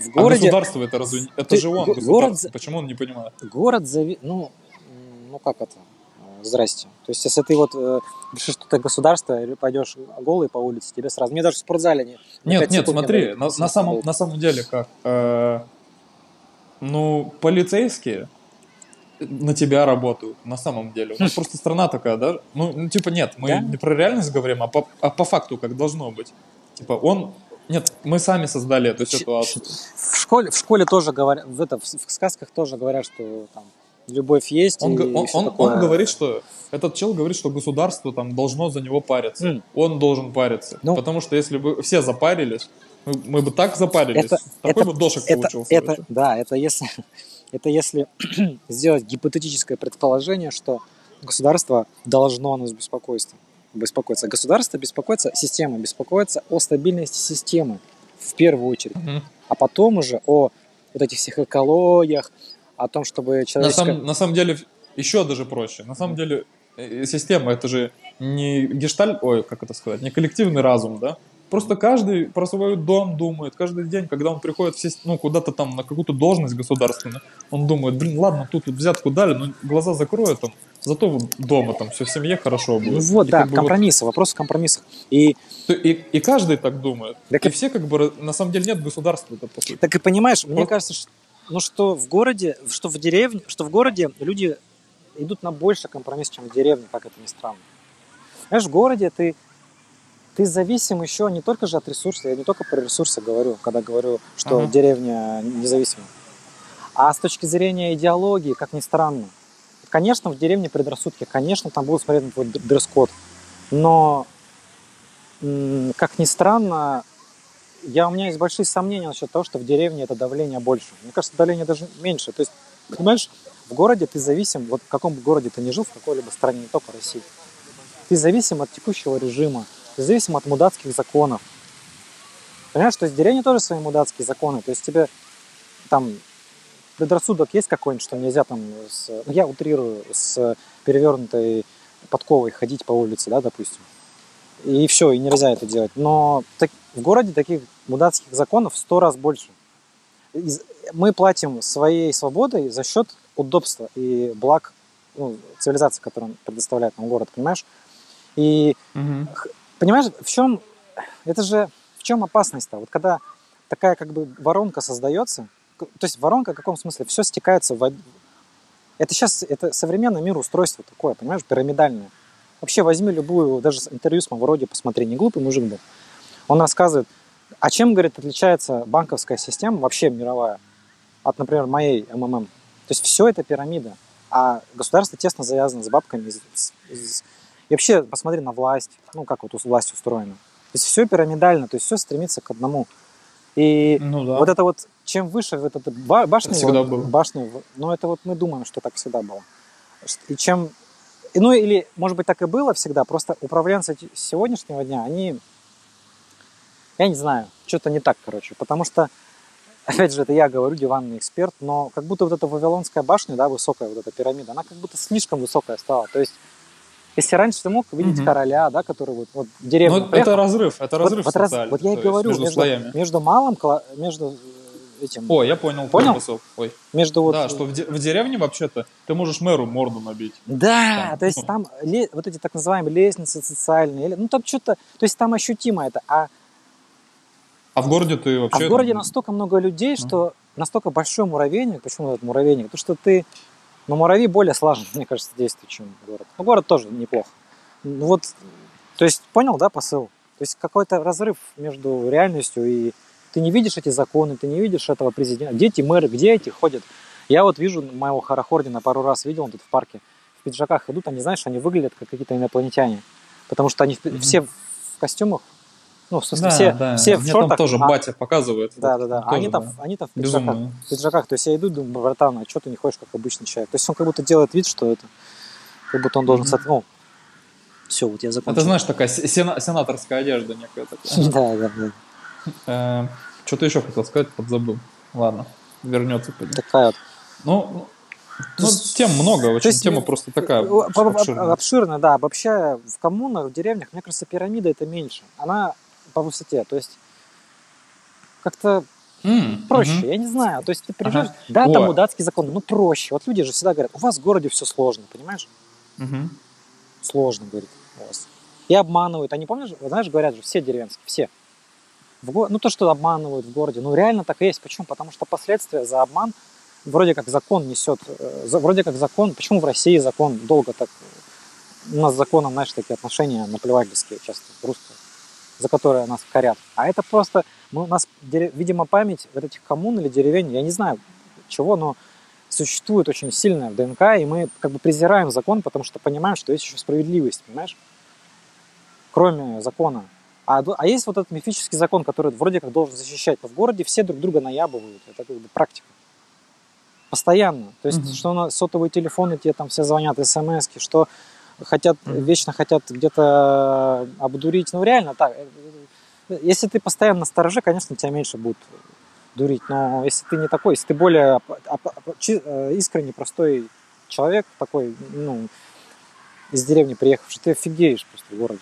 в А городе государство это разве... Это Ты- же он, го- город Почему он не понимает? город зави... ну, ну как это? Э, Здрасте. То есть, если ты вот э, решишь, что ты государство, или пойдешь голый по улице, тебе сразу... Мне даже в спортзале не... Нет, нет, смотри, на, на самом, на самом деле как? Э, ну, полицейские на тебя работают, на самом деле. У нас (laughs) просто страна такая, да? Ну, ну, типа, нет, мы Да. не про реальность говорим, а по, а по факту, как должно быть. Типа, он... Нет, мы сами создали эту ситуацию. В школе, в школе тоже говорят, в, это, в, в сказках тоже говорят, что там любовь есть Он, и, он, он- такое. он говорит, что... Этот чел говорит, что государство там должно за него париться. М. Он должен париться. Ну. потому что если бы все запарились, мы, мы бы так запарились, Это- такой это- бы дошек это, получился. это, да, это если, (laughs) это если (clears throat) сделать гипотетическое предположение, что государство должно о нас беспокоиться. беспокоиться. Государство беспокоится, система беспокоится о стабильности системы в первую очередь, Мгм. а потом уже о вот этих всех экологиях, о том, чтобы На, человеческое... самом, на самом деле, еще даже проще. На самом деле, э, система это же не гешталь, ой, как это сказать, не коллективный разум, да? Просто каждый про свой дом думает. Каждый день, когда он приходит в сис- ну, куда-то там на какую-то должность государственную, он думает, блин, ладно, тут вот взятку дали, но глаза закроют там, зато дома там все в семье хорошо будет. Ну вот, И да, как бы вот компромиссы, вопрос в компромиссах. И и, и каждый так думает. Так и и- все как бы, на самом деле, нет государства это по сути. Так и понимаешь, мне Вот. кажется, что, ну, что в городе, что в деревне, что в городе люди идут на больше компромисс, чем в деревне, как это ни странно. Знаешь, в городе ты, ты зависим еще не только же от ресурсов, я не только про ресурсы говорю, когда говорю, что Ага. деревня независима, а с точки зрения идеологии, как ни странно. Конечно, в деревне предрассудки, конечно, там будут смотреть на твой дресс-код, но, как ни странно, я, у меня есть большие сомнения насчет того, что в деревне это давление больше. Мне кажется, давление даже меньше. То есть, понимаешь, в городе ты зависим, вот в каком бы городе ты ни жил, в какой-либо стране, не только России, ты зависим от текущего режима, зависим от мудацких законов. Понимаешь, то есть в деревне тоже свои мудацкие законы. То есть тебе там предрассудок есть какой-нибудь, что нельзя там, с, ну, я утрирую, с перевернутой подковой ходить по улице, да, допустим. И все, и нельзя это делать. Но так- в городе таких мудацких законов в сто раз больше. Мы платим своей свободой за счет удобства и благ ну, цивилизации, которую предоставляет нам город, понимаешь? И понимаешь, в чем это же в чем опасность-то? Вот когда такая как бы воронка создается, то есть воронка в каком смысле? Все стекается в это сейчас это современный мир устройство такое, понимаешь, пирамидальное. Вообще возьми любую, даже интервью с Мавроди, посмотри, не глупый мужик был. Он рассказывает, а чем, говорит, отличается банковская система, вообще мировая, от, например, моей МММ. То есть все это пирамида, а государство тесно завязано с бабками. с- с- И вообще посмотри на власть, ну как вот у- власть устроена. То есть все пирамидально, то есть все стремится к одному. И Ну да. вот это вот, чем выше вот эта ба- башня, Всегда вот, было. башня, ну это вот мы думаем, что так всегда было. И чем, и, ну или, может быть, так и было всегда, просто управленцы сегодняшнего дня, они, я не знаю, что-то не так, короче, потому что, (laughs) опять же, это я говорю, диванный эксперт, но как будто вот эта Вавилонская башня, да, высокая вот эта пирамида, она как будто слишком высокая стала, то есть если раньше ты мог видеть Мгм. короля, да, который вот, вот в деревню Ну, приехал, это разрыв, это разрыв вот раз- вот я и то говорю, между между, слоями. между малым, между э, этим, О, я понял. Понял? посыл. Ой. между вот... Да, что в, де- в деревне вообще-то ты можешь мэру морду набить. Да, Там, то есть ну. там ле- вот эти так называемые лестницы социальные, ну там что-то, то есть там ощутимо это, а, А в городе ты а вообще... в городе там, настолько много людей, что настолько большой муравейник, почему этот муравейник, потому что ты, ну муравей более слажен, (laughs) мне кажется, действует, чем город. Ну город тоже неплохо. Ну вот, то есть понял, да, посыл? То есть какой-то разрыв между реальностью и ты не видишь эти законы, ты не видишь этого президента. Дети, мэры, где эти ходят? Я вот вижу моего Харахордина пару раз видел, он тут в парке в пиджаках идут, они, знаешь, они выглядят как какие-то инопланетяне. Потому что они Мгм. все в костюмах, ну, в смысле, Да, все, да. все в Мне шортах. там тоже а- батя показывает. Да, Вот да, да. тоже, Они там, они там в пиджаках. В пиджаках. То есть я иду, думаю, братан, а что ты не ходишь как обычный человек? То есть он как будто делает вид, что это, как будто он должен, сот- ну, все, вот я закончил. Это, знаешь, такая се- сена- сенаторская одежда некая такая. (laughs) Да, да, да. Что-то еще хотел сказать, подзабыл. Ладно, вернется. Такая вот. Ну, ну, тем много очень, есть, тема э, просто такая Э, об- об- обширная. Обширно, да. Обобщая, в коммунах, в деревнях, мне кажется, пирамида это меньше. Она по высоте. То есть как-то М, проще, мгм. я не знаю. То есть ты приезжаешь, Ага. да, О. там мудацкий закон, ну проще. Вот люди же всегда говорят, у вас в городе все сложно, понимаешь? Мгм. Сложно, говорит, у вас. И обманывают. Они, помнишь, знаешь, говорят же, все деревенские, все. В го- Ну, то, что обманывают в городе, ну, реально так и есть. Почему? Потому что последствия за обман вроде как закон несет, э, вроде как закон, почему в России закон долго так, у нас с законом, знаешь, такие отношения наплевательские часто, русские, за которые нас корят. А это просто, мы, у нас, видимо, память вот этих коммун или деревень, я не знаю чего, но существует очень сильная в ДНК, и мы как бы презираем закон, потому что понимаем, что есть еще справедливость, понимаешь? Кроме закона. А, а есть вот этот мифический закон, который вроде как должен защищать. Но в городе все друг друга наябывают. Это как бы практика. Постоянно. То есть, Мгм. что на сотовые телефоны тебе там все звонят, смс что хотят, вечно хотят где-то обдурить. Ну, реально так. Э, Если ты постоянно на стороже, конечно, тебя меньше будут дурить. Но если ты не такой, если ты более э, искренний, простой человек, такой, ну, из деревни приехавший, ты офигеешь просто в городе.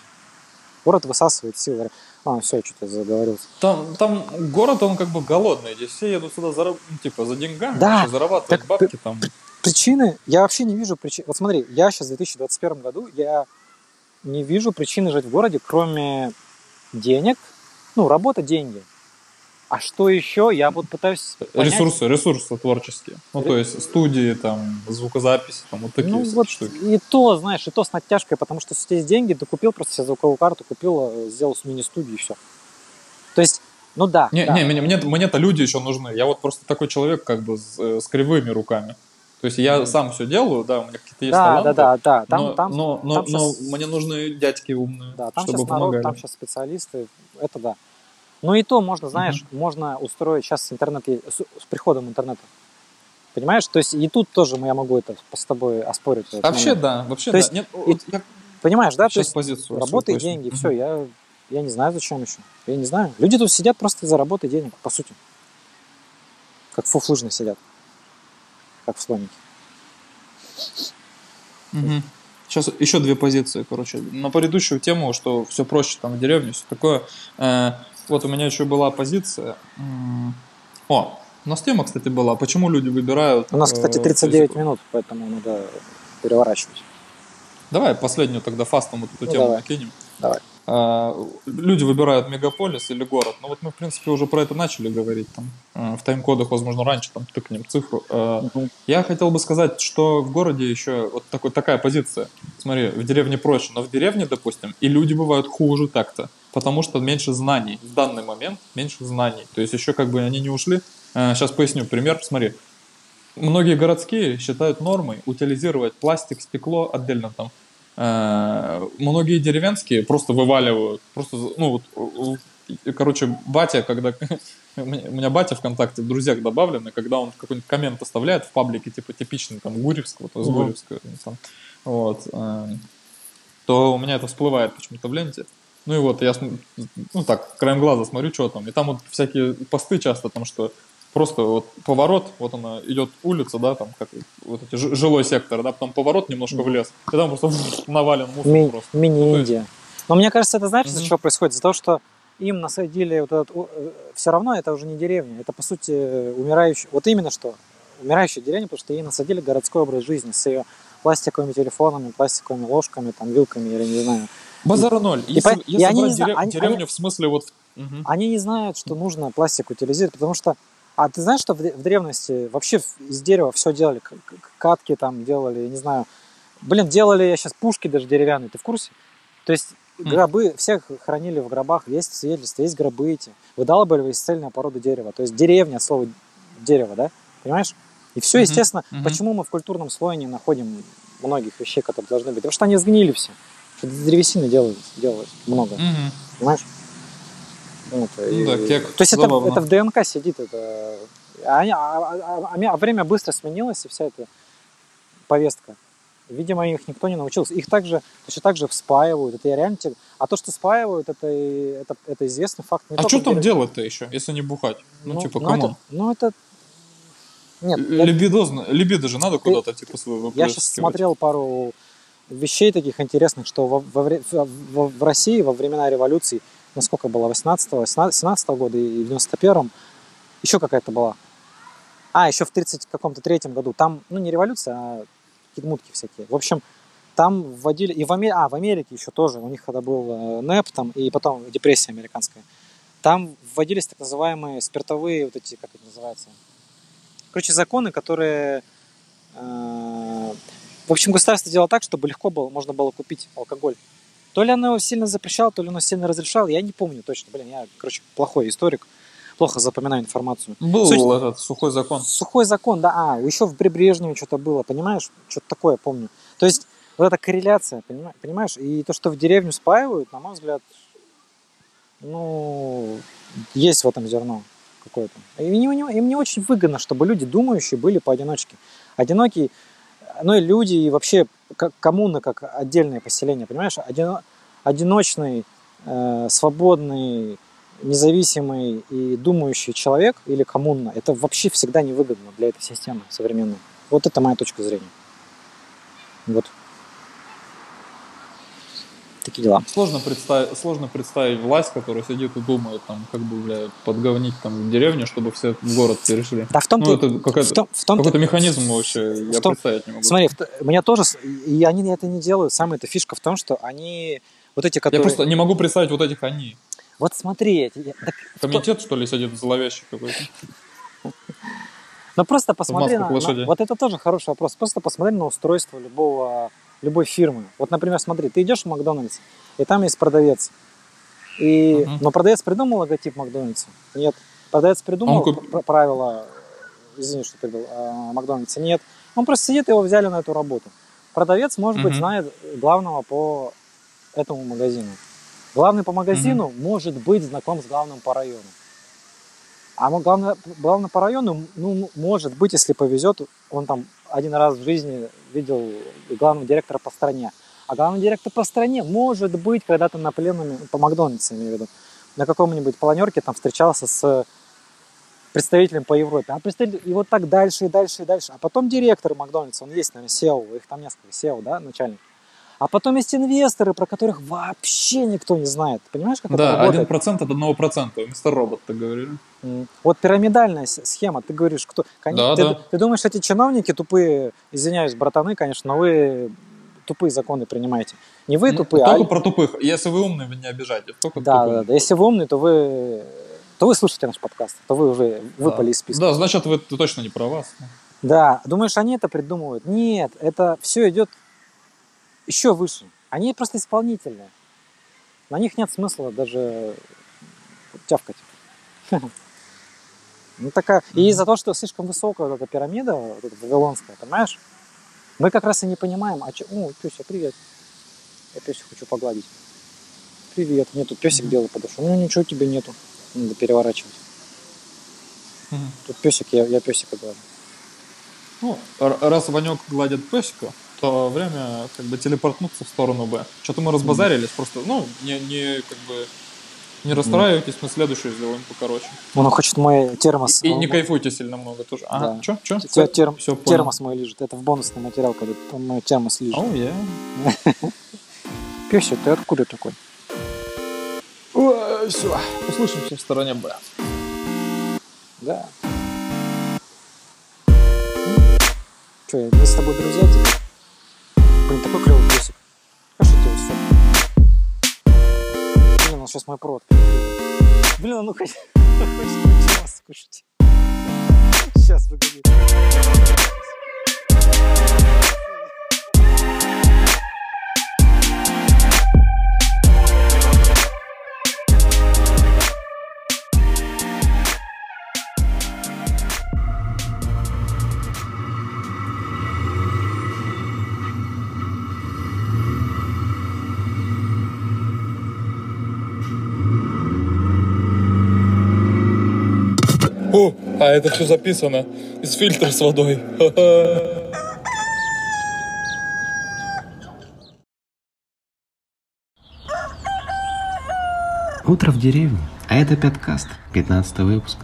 Город высасывает силы. А, все, что-то заговорился. Там, там город, он как бы голодный. Здесь все едут сюда зараб- ну, типа, за деньгами, Да, зарабатывать так бабки там. Причины, я вообще не вижу причин. Вот смотри, я сейчас в 2021 году, я не вижу причины жить в городе, кроме денег, ну, работа, деньги. А что еще? Я вот пытаюсь понять. Ресурсы, ресурсы творческие. Ну, то есть студии, там, звукозаписи, там, вот такие Ну вот штуки. и то, знаешь, и то с натяжкой, потому что если есть деньги, ты купил просто себе звуковую карту, купил, э, сделал мини-студию и все. То есть, ну да. Не, да. не, мне, мне, мне-то люди еще нужны. Я вот просто такой человек, как бы, с, э, с кривыми руками. То есть я сам все делаю, да, у меня какие-то есть да, таланты. да, да, да. Там, но, там, но, но, там но щас- мне нужны дядьки умные, да, там чтобы сейчас народ, помогали. там сейчас специалисты, это да. Но и то можно, знаешь, можно устроить сейчас интернет есть- с, с приходом интернета. Понимаешь? То есть и тут тоже я могу это с тобой оспорить. Вообще, момент. да, вообще, То да. есть Нет, и- я Понимаешь, да? То сейчас есть позицию. работа и деньги, поясню. все, я, я не знаю, зачем еще. Я не знаю. Люди тут сидят просто из-за работы и денег, по сути. Как фуфлыжные сидят. Как в слонике. Мгм. Сейчас еще две позиции, короче. На предыдущую тему, что все проще там в деревне, все такое. Э, вот у меня еще была позиция. О, у нас тема, кстати, была. Почему люди выбирают... У нас, кстати, э, 39 физику? минут, поэтому надо переворачивать. Давай последнюю тогда фастом вот эту Ну, тему давай. накинем. Давай. А, люди выбирают мегаполис или город. Ну вот мы, в принципе, уже про это начали говорить. Там, э, в тайм-кодах, возможно, раньше там тыкнем цифру. Э, Я хотел бы сказать, что в городе еще вот такой, такая позиция. Смотри, в деревне проще, но в деревне, допустим, и люди бывают хуже так-то, потому что меньше знаний. В данный момент меньше знаний. То есть еще как бы они не ушли. Сейчас поясню пример. Смотри, многие городские считают нормой утилизировать пластик, стекло отдельно там. Э, Многие деревенские просто вываливают. Просто, ну вот, короче, батя, когда... (laughs) У меня батя ВКонтакте в друзьях добавлены, когда он какой-нибудь коммент оставляет в паблике, типа типичный, там, Гурьевского, то есть Мгм. Гурьевского, там, вот, э, то у меня это всплывает почему-то в ленте. Ну и вот я, ну так, краем глаза смотрю, что там. И там вот всякие посты часто, там, что просто вот поворот, вот она идет улица, да, там, как вот эти жи- жилой сектор, да, потом поворот немножко в лес, и там просто (laughs) навален мусор Ми- просто. Мини-Индия. Но мне кажется, это знаешь, из-за Мгм. чего происходит? Из-за того, что им насадили вот этот... Все равно это уже не деревня. Это, по сути, умирающая... Вот именно что. Умирающая деревня, потому что ей насадили городской образ жизни с ее пластиковыми телефонами, пластиковыми ложками, там, вилками, или не знаю. Базара ноль. И Если, и если они брать не дерев- они- деревню они- в смысле вот... Мгм. Они не знают, что нужно пластик утилизировать, потому что... А ты знаешь, что в древности вообще из дерева все делали? Катки там делали, я не знаю. Блин, делали я сейчас пушки даже деревянные, ты в курсе? То есть гробы, всех хоронили в гробах, есть свидетельства, есть гробы эти. Выдалбливались цельная порода дерева. То есть деревня, от слова дерево, да? Понимаешь? И все, естественно, мгм. почему мы в культурном слое не находим многих вещей, которые должны быть? Потому что они сгнили все. Что древесины делают, делают много, Мгм. понимаешь? Вот, Ну да, и- кек, То есть это, это в ДНК сидит, это... А, они- а- а- а- а время быстро сменилось, и вся эта повестка. Видимо, их никто не научился. Их также, точно так же спаивают. Это я реально тебе- А то, что спаивают, это, и- это, это известный факт. Не А что там делать-то еще, если не бухать? Ну, типа, ну, come on. это, ну, это... Нет, я, Либидозно, либидо же надо куда-то, типа, свой я сейчас смотрел пару вещей таких интересных, что во, во вре- в, в- в России во времена революции, насколько было, 18-го, 17 года и в 91-м, еще какая-то была. А, еще в 30 каком-то третьем году. Там, ну, не революция, а какие-то мутки всякие. В общем, там вводили, и в, Аме- а, в Америке еще тоже, у них когда был э, НЭП там, и потом депрессия американская, там вводились так называемые спиртовые, вот эти, как это называется, короче, законы, которые, э, в общем, государство делало так, чтобы легко было, можно было купить алкоголь. То ли оно его сильно запрещало, то ли оно сильно разрешало, я не помню точно, блин, я, короче, плохой историк, плохо запоминаю информацию. Был Суть- этот сухой закон. Сухой закон, да, а, еще в Брежневе что-то было, понимаешь? Что-то такое помню. То есть вот эта корреляция, понима- понимаешь? И то, что в деревню спаивают, на мой взгляд, ну, есть в этом зерно какое-то. И не, не- им не очень выгодно, чтобы люди думающие были поодиночке. Одинокие, ну и люди, и вообще как коммуны, как отдельное поселение, понимаешь? Одино- одиночный, э, свободный, независимый и думающий человек или коммуна, это вообще всегда невыгодно для этой системы современной. Вот это моя точка зрения. Вот. Такие дела. Сложно представить, сложно представить власть, которая сидит и думает, там, как бы, бля, подговнить там деревню, чтобы все в город перешли. Да в том Ну, это какая-то- в том, в том Какой-то механизм вообще я в том- представить не могу. Смотри, в меня тоже, и они это не делают. Самая эта фишка в том, что они вот эти, Я которые... просто не могу представить вот этих они. Вот смотри, я- так Комитет, что ли, сидит зловещий какой-то? Ну просто посмотри на, на- вот это тоже хороший вопрос. Просто посмотри на устройство любого любой фирмы. Вот, например, смотри, ты идешь в Макдональдс, и там есть продавец. И, Мгм. но продавец придумал логотип Макдональдса? Нет. Продавец придумал Он куп- правила, извини, что перебил, а, Макдональдса? Нет. Он просто сидит, его взяли на эту работу. Продавец, может быть, Мгм. знает главного по этому магазину. Главный по магазину может быть знаком с главным по району. А главное, главное по району, ну, может быть, если повезет, он там один раз в жизни видел главного директора по стране. А главный директор по стране, может быть, когда-то на пленуме, по Макдональдсу, имею в виду, на каком-нибудь планерке там встречался с представителем по Европе. А представитель, и вот так дальше, и дальше, и дальше. А потом директор Макдональдса, он есть, наверное, SEO, их там несколько, SEO, да, начальник. А потом есть инвесторы, про которых вообще никто не знает. Ты понимаешь, как это Да, работает? один процент от одного процента. Мистер Робот, так говорили. М. Вот пирамидальная схема, ты говоришь, кто... Кон- Да, ты, да. ты думаешь, эти чиновники тупые, извиняюсь, братаны, конечно, но вы тупые законы принимаете. Не вы Ну, тупые, Только а... про тупых. Если вы умный, вы не обижайте. Только Да, тупых. да, да. Если вы умный, то вы, то вы слушаете наш подкаст, то вы уже выпали Да. из списка. Да, значит, вы это точно не про вас. Да, думаешь, они это придумывают? Нет, это все идет еще выше. Они просто исполнительные. На них нет смысла даже тявкать. (laughs) Ну, такая... И из-за того, что слишком высокая вот эта пирамида, вот эта вавилонская, понимаешь? Мы как раз и не понимаем, а че... О, Пёся, привет. Я Пёся хочу погладить. Привет. Нету, песик белый подошел. Ну, ничего тебе нету. Надо переворачивать. Тут песик, я, я песика глажу. Ну, раз Ванек гладит песика, то время как бы телепортнуться в сторону Б. Что-то мы разбазарились, просто, ну, не, не как бы не расстраивайтесь, мы следующую сделаем покороче. Он хочет мой термос. И, и не кайфуйте сильно много тоже. Ага, Да. чё, чё? Те- терм- Все термос мой лежит. Это в бонусный материал, когда мой термос лежит. Оу, я. (laughs) Пёся, ты откуда такой? Все, услышимся в стороне Б. Да. Че, мы с тобой друзья теперь? Блин, такой клевый песик. Хорошо тебе все. Блин, он сейчас мой провод. Блин, ну, хочет мой термос скушать. Сейчас, погоди. А это все записано из фильтра с водой. Утро в деревне, а это Пяткаст, 15 выпуск.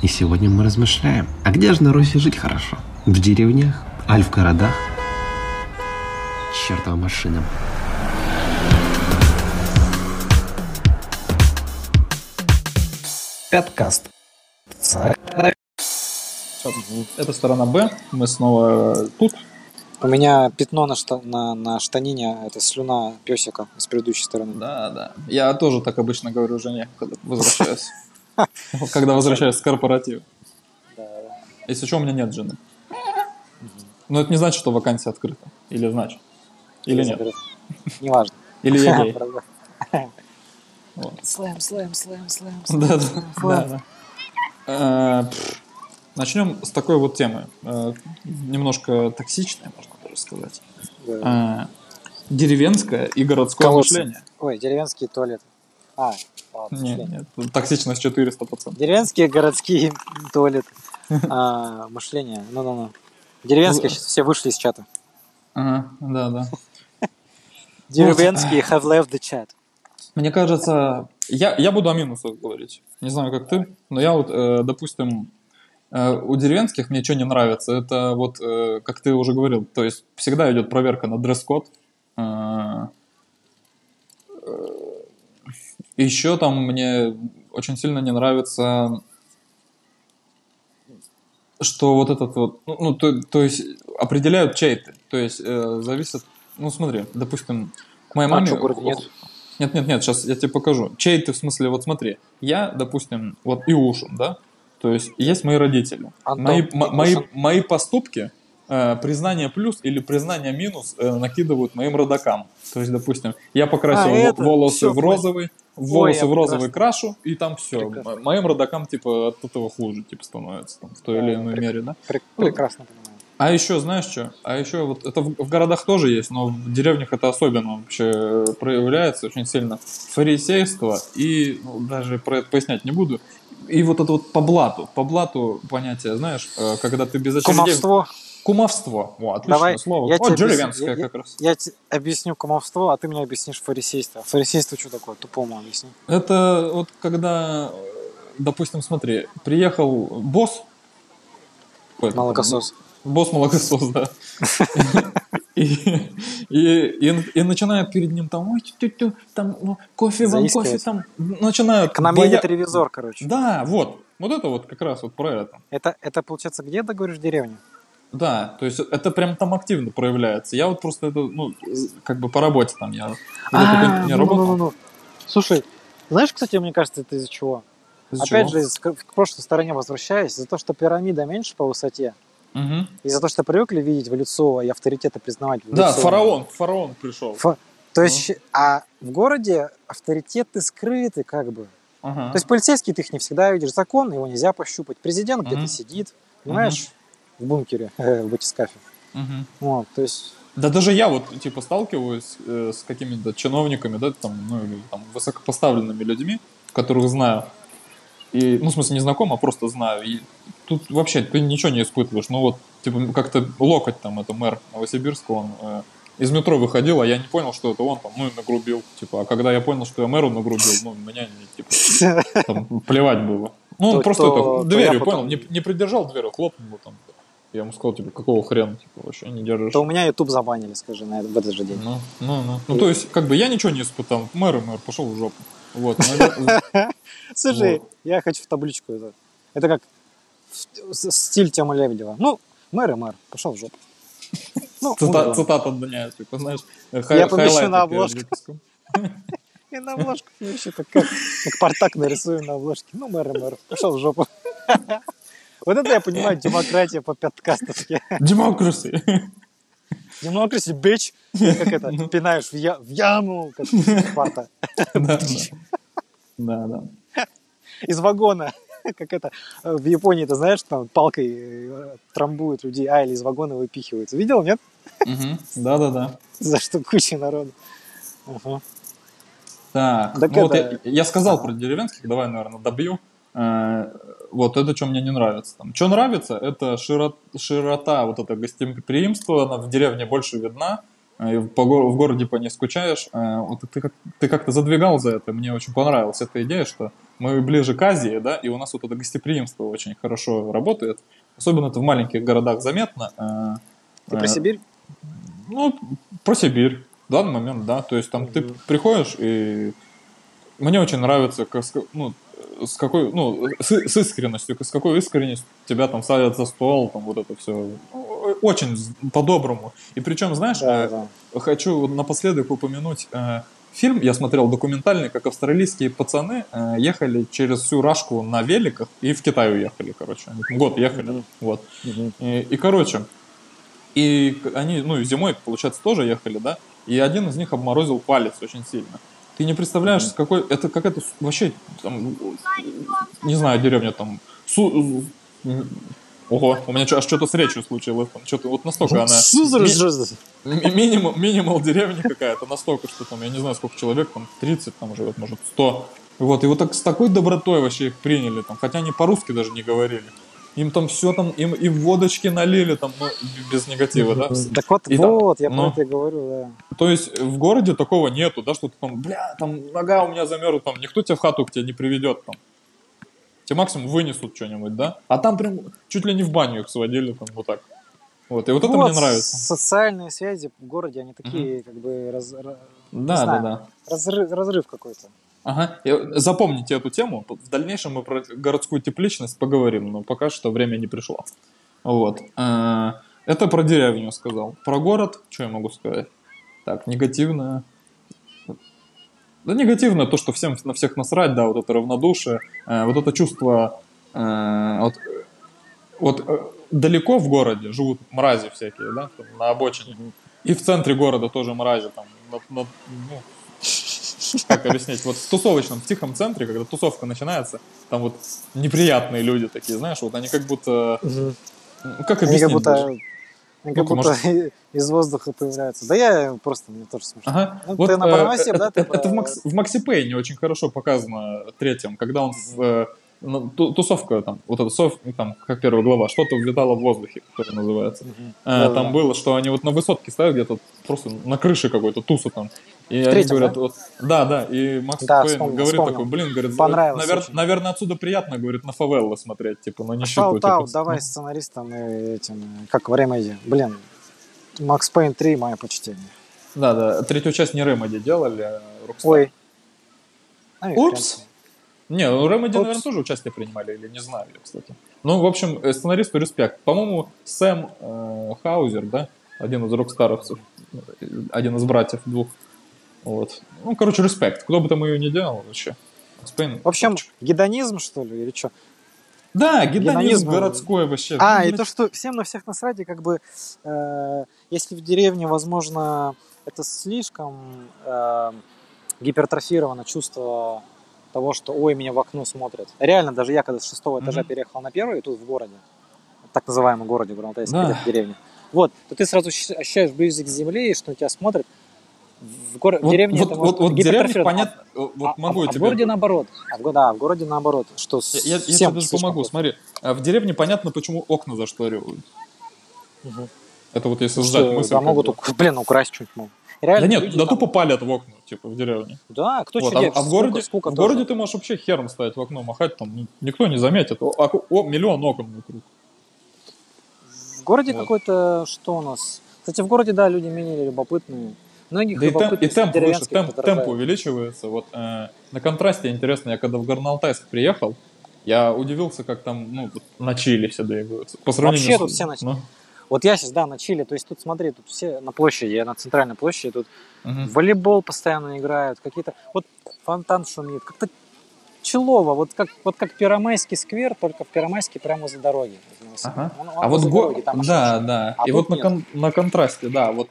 И сегодня мы размышляем, а где же на Руси жить хорошо? В деревнях? Аль в городах? Чертова машина. Пяткаст. Это сторона Б. Мы снова тут. У меня пятно на, шта- на, на штанине, это слюна песика с предыдущей стороны. Да, да. Я тоже так обычно говорю жене, когда возвращаюсь. (laughs) Когда возвращаюсь с корпоратива. Да, да. Если что, у меня нет жены. Но это не значит, что вакансия открыта. Или значит. Или нет. Неважно. (laughs) Или я гей. (laughs) Слэм, слэм, слэм, слэм. Да, да, Начнем с такой вот темы. Э, Немножко токсичной, можно даже сказать. Да. Э, Деревенское и городское Колодцы. мышление. Ой, деревенские туалеты. А, ладно, Нет, нет, токсичность 400%. Деревенские городские туалеты. А, мышление. Ну-ну-ну. Деревенские сейчас все вышли из чата. Ага, да, да. (laughs) Деревенские have left the chat. Мне кажется, я, я буду о минусах говорить. Не знаю, как ты, но я вот, э, допустим, э, у деревенских мне что не нравится, это вот, э, как ты уже говорил, то есть всегда идет проверка на дресс-код. Э, э, еще там мне очень сильно не нравится, что вот этот вот, ну, ну, то, то есть определяют чей ты, то есть э, зависит, ну смотри, допустим, к моей А маме... городе нет? Нет, нет, нет, сейчас я тебе покажу. Чей ты в смысле, вот смотри, я, допустим, вот Иушин, да, то есть есть мои родители. Антон мои, м- мои, мои поступки, э, признание плюс или признание минус э, накидывают моим родакам. То есть, допустим, я покрасил А, это, волосы всё, в розовый, волосы я в розовый крашу, и там все. Прекрасно. Моим родакам, типа, от этого хуже, типа, становится, там, в той Да, или иной прек- мере, да. Пре- Прекрасно понимаю. А еще, знаешь что? А еще вот это в, в городах тоже есть, но в деревнях это особенно вообще проявляется очень сильно. Фарисейство и ну, даже про это пояснять не буду. И вот это вот по блату, по блату понятие, знаешь, э, когда ты без очередей... Кумовство. Кумовство. О, отличное Давай, слово. я О, тебе деревенское объясню. Я- как раз. Я тебе объясню кумовство, а ты мне объяснишь фарисейство. Фарисейство что такое? Тупому объясни. Это вот когда, допустим, смотри, приехал босс... там, Молокосос. Босс молокосос, да. И, и, и, и начинают перед ним там, ой, тю, тю, тю, там, ну, кофе вам, кофе там, начинают... К нам боя- едет ревизор, короче. Да, вот, вот это вот как раз вот про это. Это, это получается где, ты говоришь, в деревне? Да, то есть это прям там активно проявляется. Я вот просто это, ну, как бы по работе там, я А, не ну, работал. ну, ну. Слушай, знаешь, кстати, мне кажется, это из-за чего? Из-за Опять чего? же, из- к прошлой стороне возвращаясь, из-за того, что пирамида меньше по высоте, Мгм. из-за того, что привыкли видеть в лицо и авторитеты признавать в Да, лицо. фараон, фараон пришел. Фа- То есть, а в городе авторитеты скрыты как бы. Ага. То есть полицейский ты их не всегда видишь, закон, его нельзя пощупать. Президент где-то сидит, понимаешь, в бункере, (laughs) в батискафе. Мгм. Вот, то есть, Да даже я вот, типа, сталкиваюсь э, с какими-то чиновниками, да, там, ну, или там, высокопоставленными людьми, которых знаю. И, ну, в смысле, не знаком, а просто знаю. И тут вообще ты ничего не испытываешь. Ну, вот, типа, как-то локоть там, это мэр Новосибирска, он э, из метро выходил, а я не понял, что это он там, ну, и нагрубил. Типа, а когда я понял, что я мэру нагрубил, ну, меня, типа, (laughs) там, плевать было. Ну, он То- просто то- это, то дверью, потом- понял, не, не придержал дверь, хлопнул там. Я ему сказал, типа, какого хрена, типа, вообще не держишь. то у меня YouTube забанили, скажи, на, в этот же день. Ну, ну, ну. Ну, то есть, как бы я ничего не испытал. Мэр и мэр, пошел в жопу. Вот. навер- (laughs) Слушай, я хочу в табличку это. Это как стиль Тёмы Лебедева. Ну, мэр и мэр, пошел в жопу. Ну, Цитата, ну, дня, типа, знаешь, Я хай- помещу (laughs) на обложку. И на обложку так как, как Партак нарисую на обложке. Ну, мэр и мэр, пошел в жопу. (laughs) Вот это я понимаю, демократия по-подкастовски. Democracy. Демократия, бич. Как это, (laughs) Ну. пинаешь в, я- в яму, как (laughs) Спарта. Да, да. (laughs) Из вагона. Как это, э, в Японии, ты знаешь, там палкой э, трамбуют людей, а, или из вагона выпихиваются. Видел, нет? Да, да, да. За что куча народу. Так, ну вот я сказал про деревенских, давай, наверное, добью. Э, вот это, что мне не нравится. Там. Что нравится, это широт, широта, вот это гостеприимство, она в деревне больше видна, э, и по, го- в городе по ней скучаешь. Э, Вот ты, как, ты как-то задвигал за это, мне очень понравилась эта идея, что мы ближе к Азии, да, и у нас вот это гостеприимство очень хорошо работает. Особенно это в маленьких городах заметно. Ты про Сибирь? ну, про Сибирь. В данный момент, да. То есть там ты Мгм. приходишь, и мне очень нравится, ну, с какой, ну, с, с искренностью, с какой искренностью тебя там садят за стол, там вот это все. Очень по-доброму. И причем, знаешь, Да, э, да. хочу напоследок упомянуть э, фильм, я смотрел документальный, как австралийские пацаны э, ехали через всю Рашку на великах и в Китай уехали, короче. Они год ехали, Мгм. вот. Мгм. И, и, короче, и они, ну, зимой, получается, тоже ехали, да? И один из них обморозил палец очень сильно. Ты не представляешь, с какой... Это какая-то с- вообще, там, не знаю, деревня там... су- Ого, у меня аж что-то с речью случилось. Там, что-то вот настолько она... Сузер, ми- жёст- ми- Минимал, минимал деревни какая-то, настолько, что там, я не знаю, сколько человек, там 30 там живет, может 100. Вот, и вот так с такой добротой вообще их приняли, там, хотя они по-русски даже не говорили. Им там все там, им и водочки налили, там, ну, без негатива, да. Так вот, И там- вот, я ну. про это и говорю, да. То есть в городе такого нету, да, что ты там, бля, там нога у меня замерзла, там никто тебя в хату к тебе не приведет, там. Тебе максимум вынесут что-нибудь, да? А там прям чуть ли не в баню их сводили, там, вот так. Вот, и вот это Вот, мне нравится. Социальные связи в городе, они такие, как бы, раз- Да, да, знаю, да. разрыв, разрыв какой-то. Ага. Запомните эту тему. В дальнейшем мы про городскую тепличность поговорим, но пока что время не пришло. Вот. Э, Это про деревню сказал. Про город, что я могу сказать? Так, негативное. Да негативное то, что всем на всех насрать, да, вот это равнодушие, э, вот это чувство, э, вот, вот далеко в городе живут мрази всякие, да, на обочине. И в центре города тоже мрази, там, на- на- ну, как объяснить, вот в тусовочном, в тихом центре, когда тусовка начинается, там вот неприятные люди такие, знаешь, вот они как будто, ну, как Они объяснить как будто, они как будто из воздуха появляются. Да я просто, мне тоже смешно. Ага. Ну, вот, ты на э, Парнасе, это, да, ты это- это в, про- Макс, в Макси Пейне очень хорошо показано третьем, когда он в, э, ну, ту- тусовка там, вот эта сов, там, как первая глава, что-то витало в воздухе, как это называется. Э, Да-да-да. там было, что они вот на высотке стоят где-то просто на крыше какой-то туса там. И они третьем, говорят, да? вот, да, да, и Макс Да, Пейн вспомнил, говорит вспомнил. такой, блин, говорит, Понравилось навер- очень. наверное, отсюда приятно, говорит, на фавеллы смотреть, типа, на нищету. Shout-out, типа, давай ну. сценаристам и этим, как в Remedy. Блин, Max Payne 3, мое почтение. Да, да, третью часть не Remedy делали, а Rockstar. Ой. Ну, Упс. хрен Не, ну Remedy, Упс. наверное, тоже участие принимали, или не знаю я, кстати. Ну, в общем, э, сценаристу респект. По-моему, Сэм э, Хаузер, да, один из рокстаровцев, э, один из братьев двух. Вот. Ну, короче, респект. Кто бы там ее не делал вообще. Спейн- В общем, гедонизм, что ли, или что? да, гедонизм гедонизм, городской вообще. А, Ну, и то, что всем на всех насрать, и как бы, э, если в деревне, возможно, это слишком э, гипертрофировано чувство того, что, ой, меня в окно смотрят. Реально, даже я, когда с шестого этажа Мгм. переехал на первый, и тут в городе, так называемом городе, Буралтайске, Да. где-то в деревне, вот, то ты сразу ощущ- ощущаешь близость к земле, и что на тебя смотрят. В, горо- в вот, деревне вот, это вот, вот в деревне понятно, э, вот А- могу а, а в тебе... городе наоборот. А в, да, в городе наоборот. Что Я, я- я всем тебе даже помогу, смотри. А В деревне понятно, почему окна зашторивают. Мгм. Это вот если сжать мысль. да, могут, блин, украсть что-нибудь могут. И Да Реально, нет, да там- тупо палят в окна, типа, в деревне. Да, кто Вот, что а, делает? а в городе, скука в тоже. городе ты можешь вообще хером ставить в окно, махать, там ни- никто не заметит. О, о, миллион окон вокруг. В городе Вот. какой-то, что у нас? Кстати, в городе, да, люди менее любопытные. Многих Да и, темп, и темп выше, темп, темп увеличивается. Вот э, на контрасте интересно, я когда в Горно-Алтайск приехал, я удивился, как там, ну, на Чили все двигаются. По сравнению Вообще с- тут все на- ну, Вот я сейчас, да, на Чили, то есть тут, смотри, тут все на площади, я на центральной площади, тут мгм. волейбол постоянно играют, какие-то, вот фонтан шумит, как-то челово, вот как, вот как Первомайский сквер, только в Первомайске прямо за дороги. Ага. Он- он А вот го... дороги, там да, да. А и вот на, кон- на контрасте, да, вот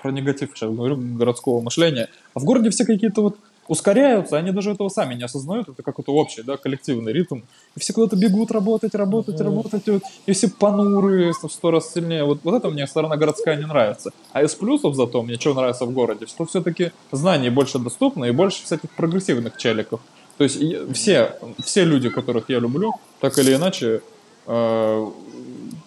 про негатив сейчас говорю, городского мышления. А в городе все какие-то вот ускоряются, они даже этого сами не осознают, это какой-то общий, да, коллективный ритм. И все куда-то бегут работать, работать, Мгм. работать, и, вот, и все понурые, в сто раз сильнее. Вот, вот это мне сторона городская не нравится. А из плюсов зато мне что нравится в городе, что все-таки знаний больше доступно и больше всяких прогрессивных челиков. То есть все, все люди, которых я люблю, так или иначе, э,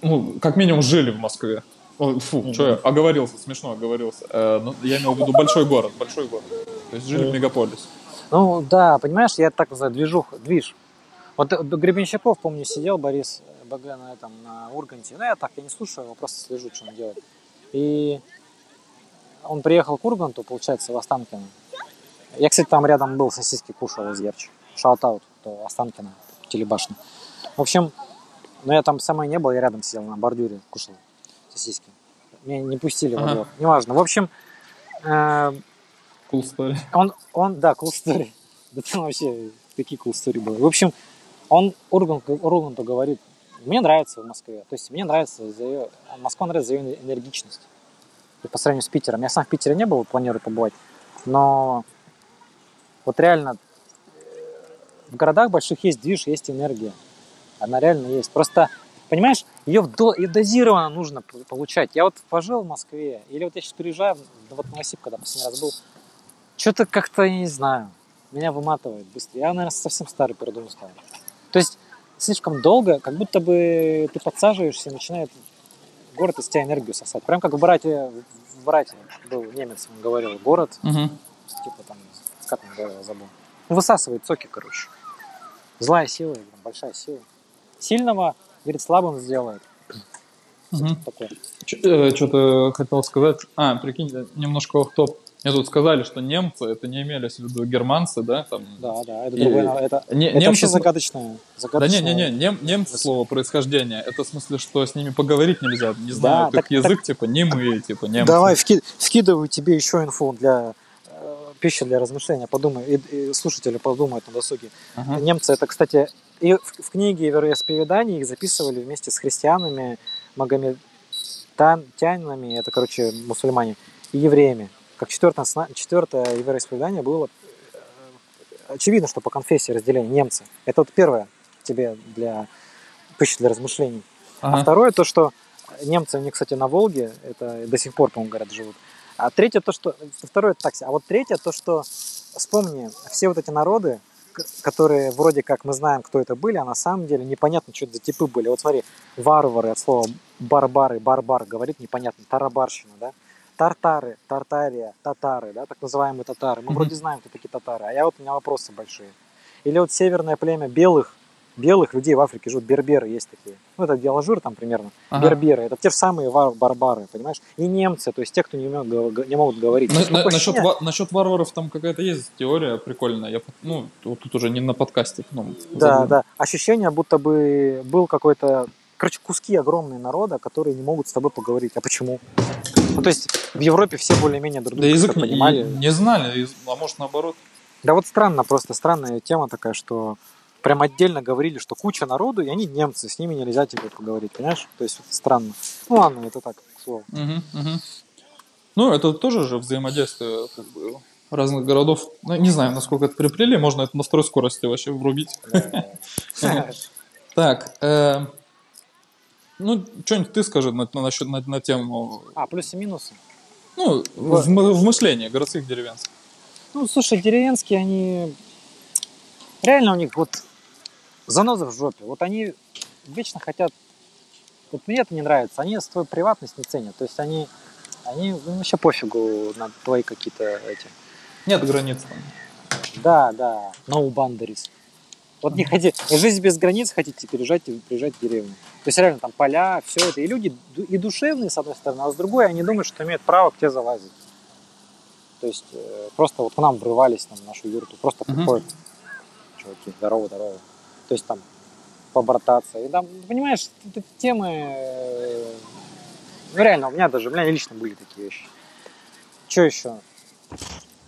ну, как минимум жили в Москве. Фу, что я оговорился, смешно оговорился. Э, ну, я имел в виду большой город, большой город. То есть жили в мегаполисе. Ну да, понимаешь, я так называю движух, движ. Вот э, Гребенщиков, помню, сидел Борис БГ на этом, на Урганте. Ну, я так, я не слушаю его, просто слежу, что он делает. И он приехал к Урганту, получается, в Останкино. Я, кстати, там рядом был, сосиски кушал из Ярчи. Shout-out, то Останкино, телебашня. В общем, но я там самой не был, я рядом сидел на бордюре, кушал сосиски. Меня не пустили во Ага. двор. Неважно. В общем, э, Cool story. он, он, да, cool story. (laughs) Да там вообще такие cool story были. В общем, он Ургант, Урганту говорит, мне нравится в Москве. То есть мне нравится за ее, Москва нравится за ее энергичность. И по сравнению с Питером. Я сам в Питере не был, планирую побывать. Но вот реально э, в городах больших есть движ, есть энергия. Она реально есть. Просто, понимаешь, ее, до- ее дозированно нужно получать. Я вот пожил в Москве, или вот я сейчас переезжаю, в- вот в Новосиб, когда последний раз был, что-то как-то, я не знаю, меня выматывает быстро. Я, наверное, совсем старый пердун стал. То есть слишком долго, как будто бы ты подсаживаешься и начинает город из тебя энергию сосать. Прям как в «Братья», в «Братья» был немец, он говорил, город, типа там, как он говорил, забыл. Высасывает соки, короче. Злая сила, большая сила. Сильного, говорит, слабым сделает. Что-то хотел сказать. А, прикинь, немножко в топ. Мне тут сказали, что немцы, это не имелись в виду германцы, да? Там, Да, да, это И- другое. Это, Не- это немцы вообще см- загадочное. Да загадочное. не-не-не, нем- немцы слово происхождения. Это в смысле, что с ними поговорить нельзя. Не знаю, Да, как так- язык, типа, немые, типа, немцы. Давай, вки- вкидываю тебе еще инфу для э, пищи для размышления. Подумай, и, и слушатели подумают на досуге. Ага. Немцы, это, кстати, и в, в книге вероисповеданий их записывали вместе с христианами, магометянами, это, короче, мусульмане, и евреями. Как четвертое, четвертое вероисповедание было э, очевидно, что по конфессии разделение немцы. Это вот первое тебе для пищи для размышлений. А Ага. второе то, что немцы, они, кстати, на Волге, это до сих пор, по-моему, говорят, живут. А третье то, что... Второе такси. А вот третье то, что... Вспомни, все вот эти народы, которые вроде как мы знаем, кто это были, а на самом деле непонятно, что это за типы были. Вот смотри, варвары от слова барбары, барбар говорит непонятно, тарабарщина, да? Тартары, Тартария, татары, да, так называемые татары. Мы Мгм. вроде знаем, кто такие татары, а я вот у меня вопросы большие. Или вот северное племя белых, белых людей в Африке живут, берберы есть такие. Ну, это где Алжир там примерно. Ага. Берберы, это те же самые вар- барбары, понимаешь? И немцы, то есть те, кто не, умеют не могут говорить. На- на- насчет, ва- насчет варваров там какая-то есть теория прикольная. Я, ну, вот тут уже не на подкасте. Ну, Да, забыл. да. Ощущение, будто бы был какой-то... Короче, куски огромные народа, которые не могут с тобой поговорить. А почему? Ну, то есть в Европе все более-менее друг Да друга язык как-то не, понимали. не знали, а может наоборот. Да вот странно, просто странная тема такая, что прям отдельно говорили, что куча народу, и они немцы, с ними нельзя тебе поговорить, понимаешь? То есть вот странно. Ну ладно, это так, к слову. Мгм, мгм. Ну, это тоже же взаимодействие как бы, разных городов. Ну, не знаю, насколько это приплели, можно это на второй скорости вообще врубить. (laughs) Так, э, ну, что-нибудь ты скажи на, на, насчет- на, на тему, А, плюсы и минусы. ну, в, в мышлении городских деревенских. Ну, слушай, деревенские, они... Реально у них вот заноза в жопе. Вот они вечно хотят... Вот мне это не нравится. Они свою приватность не ценят. То есть они... Они ну, вообще пофигу на твои какие-то эти... Нет границ. Да, да, no boundaries. Вот не хотите, жизнь без границ хотите переезжать и приезжать в деревню. То есть реально там поля, все это. И люди и душевные, с одной стороны, а с другой они думают, что имеют право к тебе залазить. То есть э, просто вот к нам врывались там, в нашу юрту, просто Мгм. приходят чуваки, здорово, здорово. То есть там побрататься. И там, понимаешь, это темы... э, Ну реально, у меня даже, у меня лично были такие вещи. Что еще?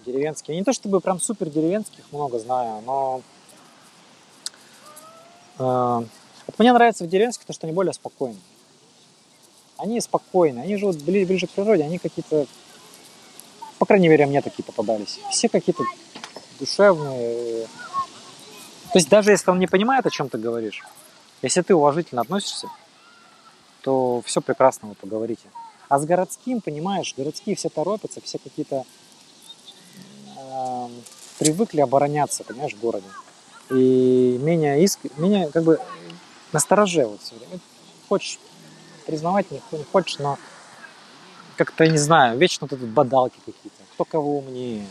Деревенские. Не то чтобы прям супер деревенских много знаю, но э, вот мне нравится в деревенских то, что они более спокойны. Они спокойны, они живут бли- ближе к природе, они какие-то, по крайней мере, мне такие попадались. Все какие-то душевные. То есть даже если он не понимает, о чем ты говоришь, если ты уважительно относишься, то все прекрасно вы поговорите. А с городским, понимаешь, городские все торопятся, все какие-то эм, привыкли обороняться, понимаешь, в городе. и менее иск, менее как бы настороже вот все время. Хочешь признавать, не, не хочешь, но как-то, не знаю, вечно тут бадалки какие-то. Кто кого умнее,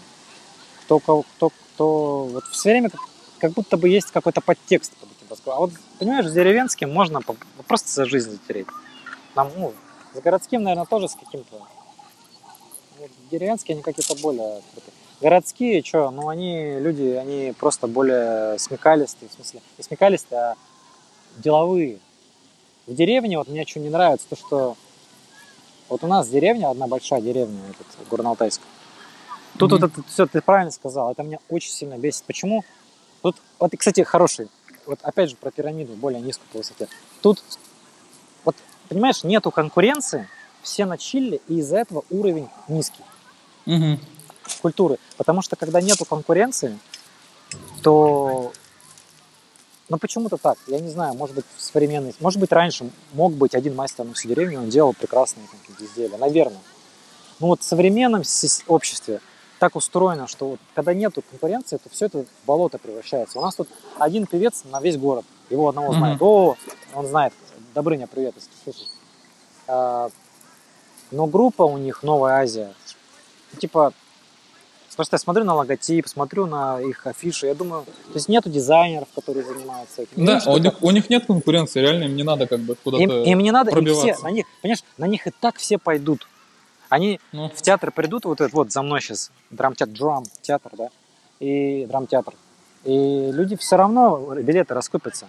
кто кого, кто, кто... Вот все время как, как будто бы есть какой-то подтекст под этим разговором. А вот, понимаешь, с деревенским можно просто за жизнь затереть. Нам, ну, с городским, наверное, тоже с каким-то... Деревенские, они какие-то более... Городские, что, ну, они, люди, они просто более смекалистые, в смысле, не смекалистые, а деловые. В деревне, вот мне что не нравится, то, что вот у нас деревня, одна большая деревня, этот, Горно-Алтайск. Тут Мгм. вот это все, ты правильно сказал, это меня очень сильно бесит. Почему? Тут, вот, и, кстати, хороший, вот опять же про пирамиду, более низкую по высоте. Тут, вот, понимаешь, нету конкуренции, все на чилле, и из-за этого уровень низкий Мгм. культуры. Потому что когда нету конкуренции, то ну почему-то так. Я не знаю, может быть, современный. Может быть, раньше мог быть один мастер на всю деревню, он делал прекрасные какие-то изделия. Наверное. Но вот в современном обществе так устроено, что вот, когда нету конкуренции, то все это в болото превращается. У нас тут один певец на весь город. Его одного Мгм. знает. О, он знает. Добрыня, привет, если слышишь. А, но группа у них Новая Азия. Типа, просто я смотрю на логотип, смотрю на их афиши, я думаю, то есть нету дизайнеров, которые занимаются этим. Да, Им у них, у них нет конкуренции, реально им не надо как бы куда-то... им, им не надо, им все, пробиваться. на них, понимаешь, на них и так все пойдут. Они Ну, в театр придут, вот этот вот за мной сейчас, драмтеатр, драм театр, да, и драмтеатр. И люди все равно билеты раскупятся.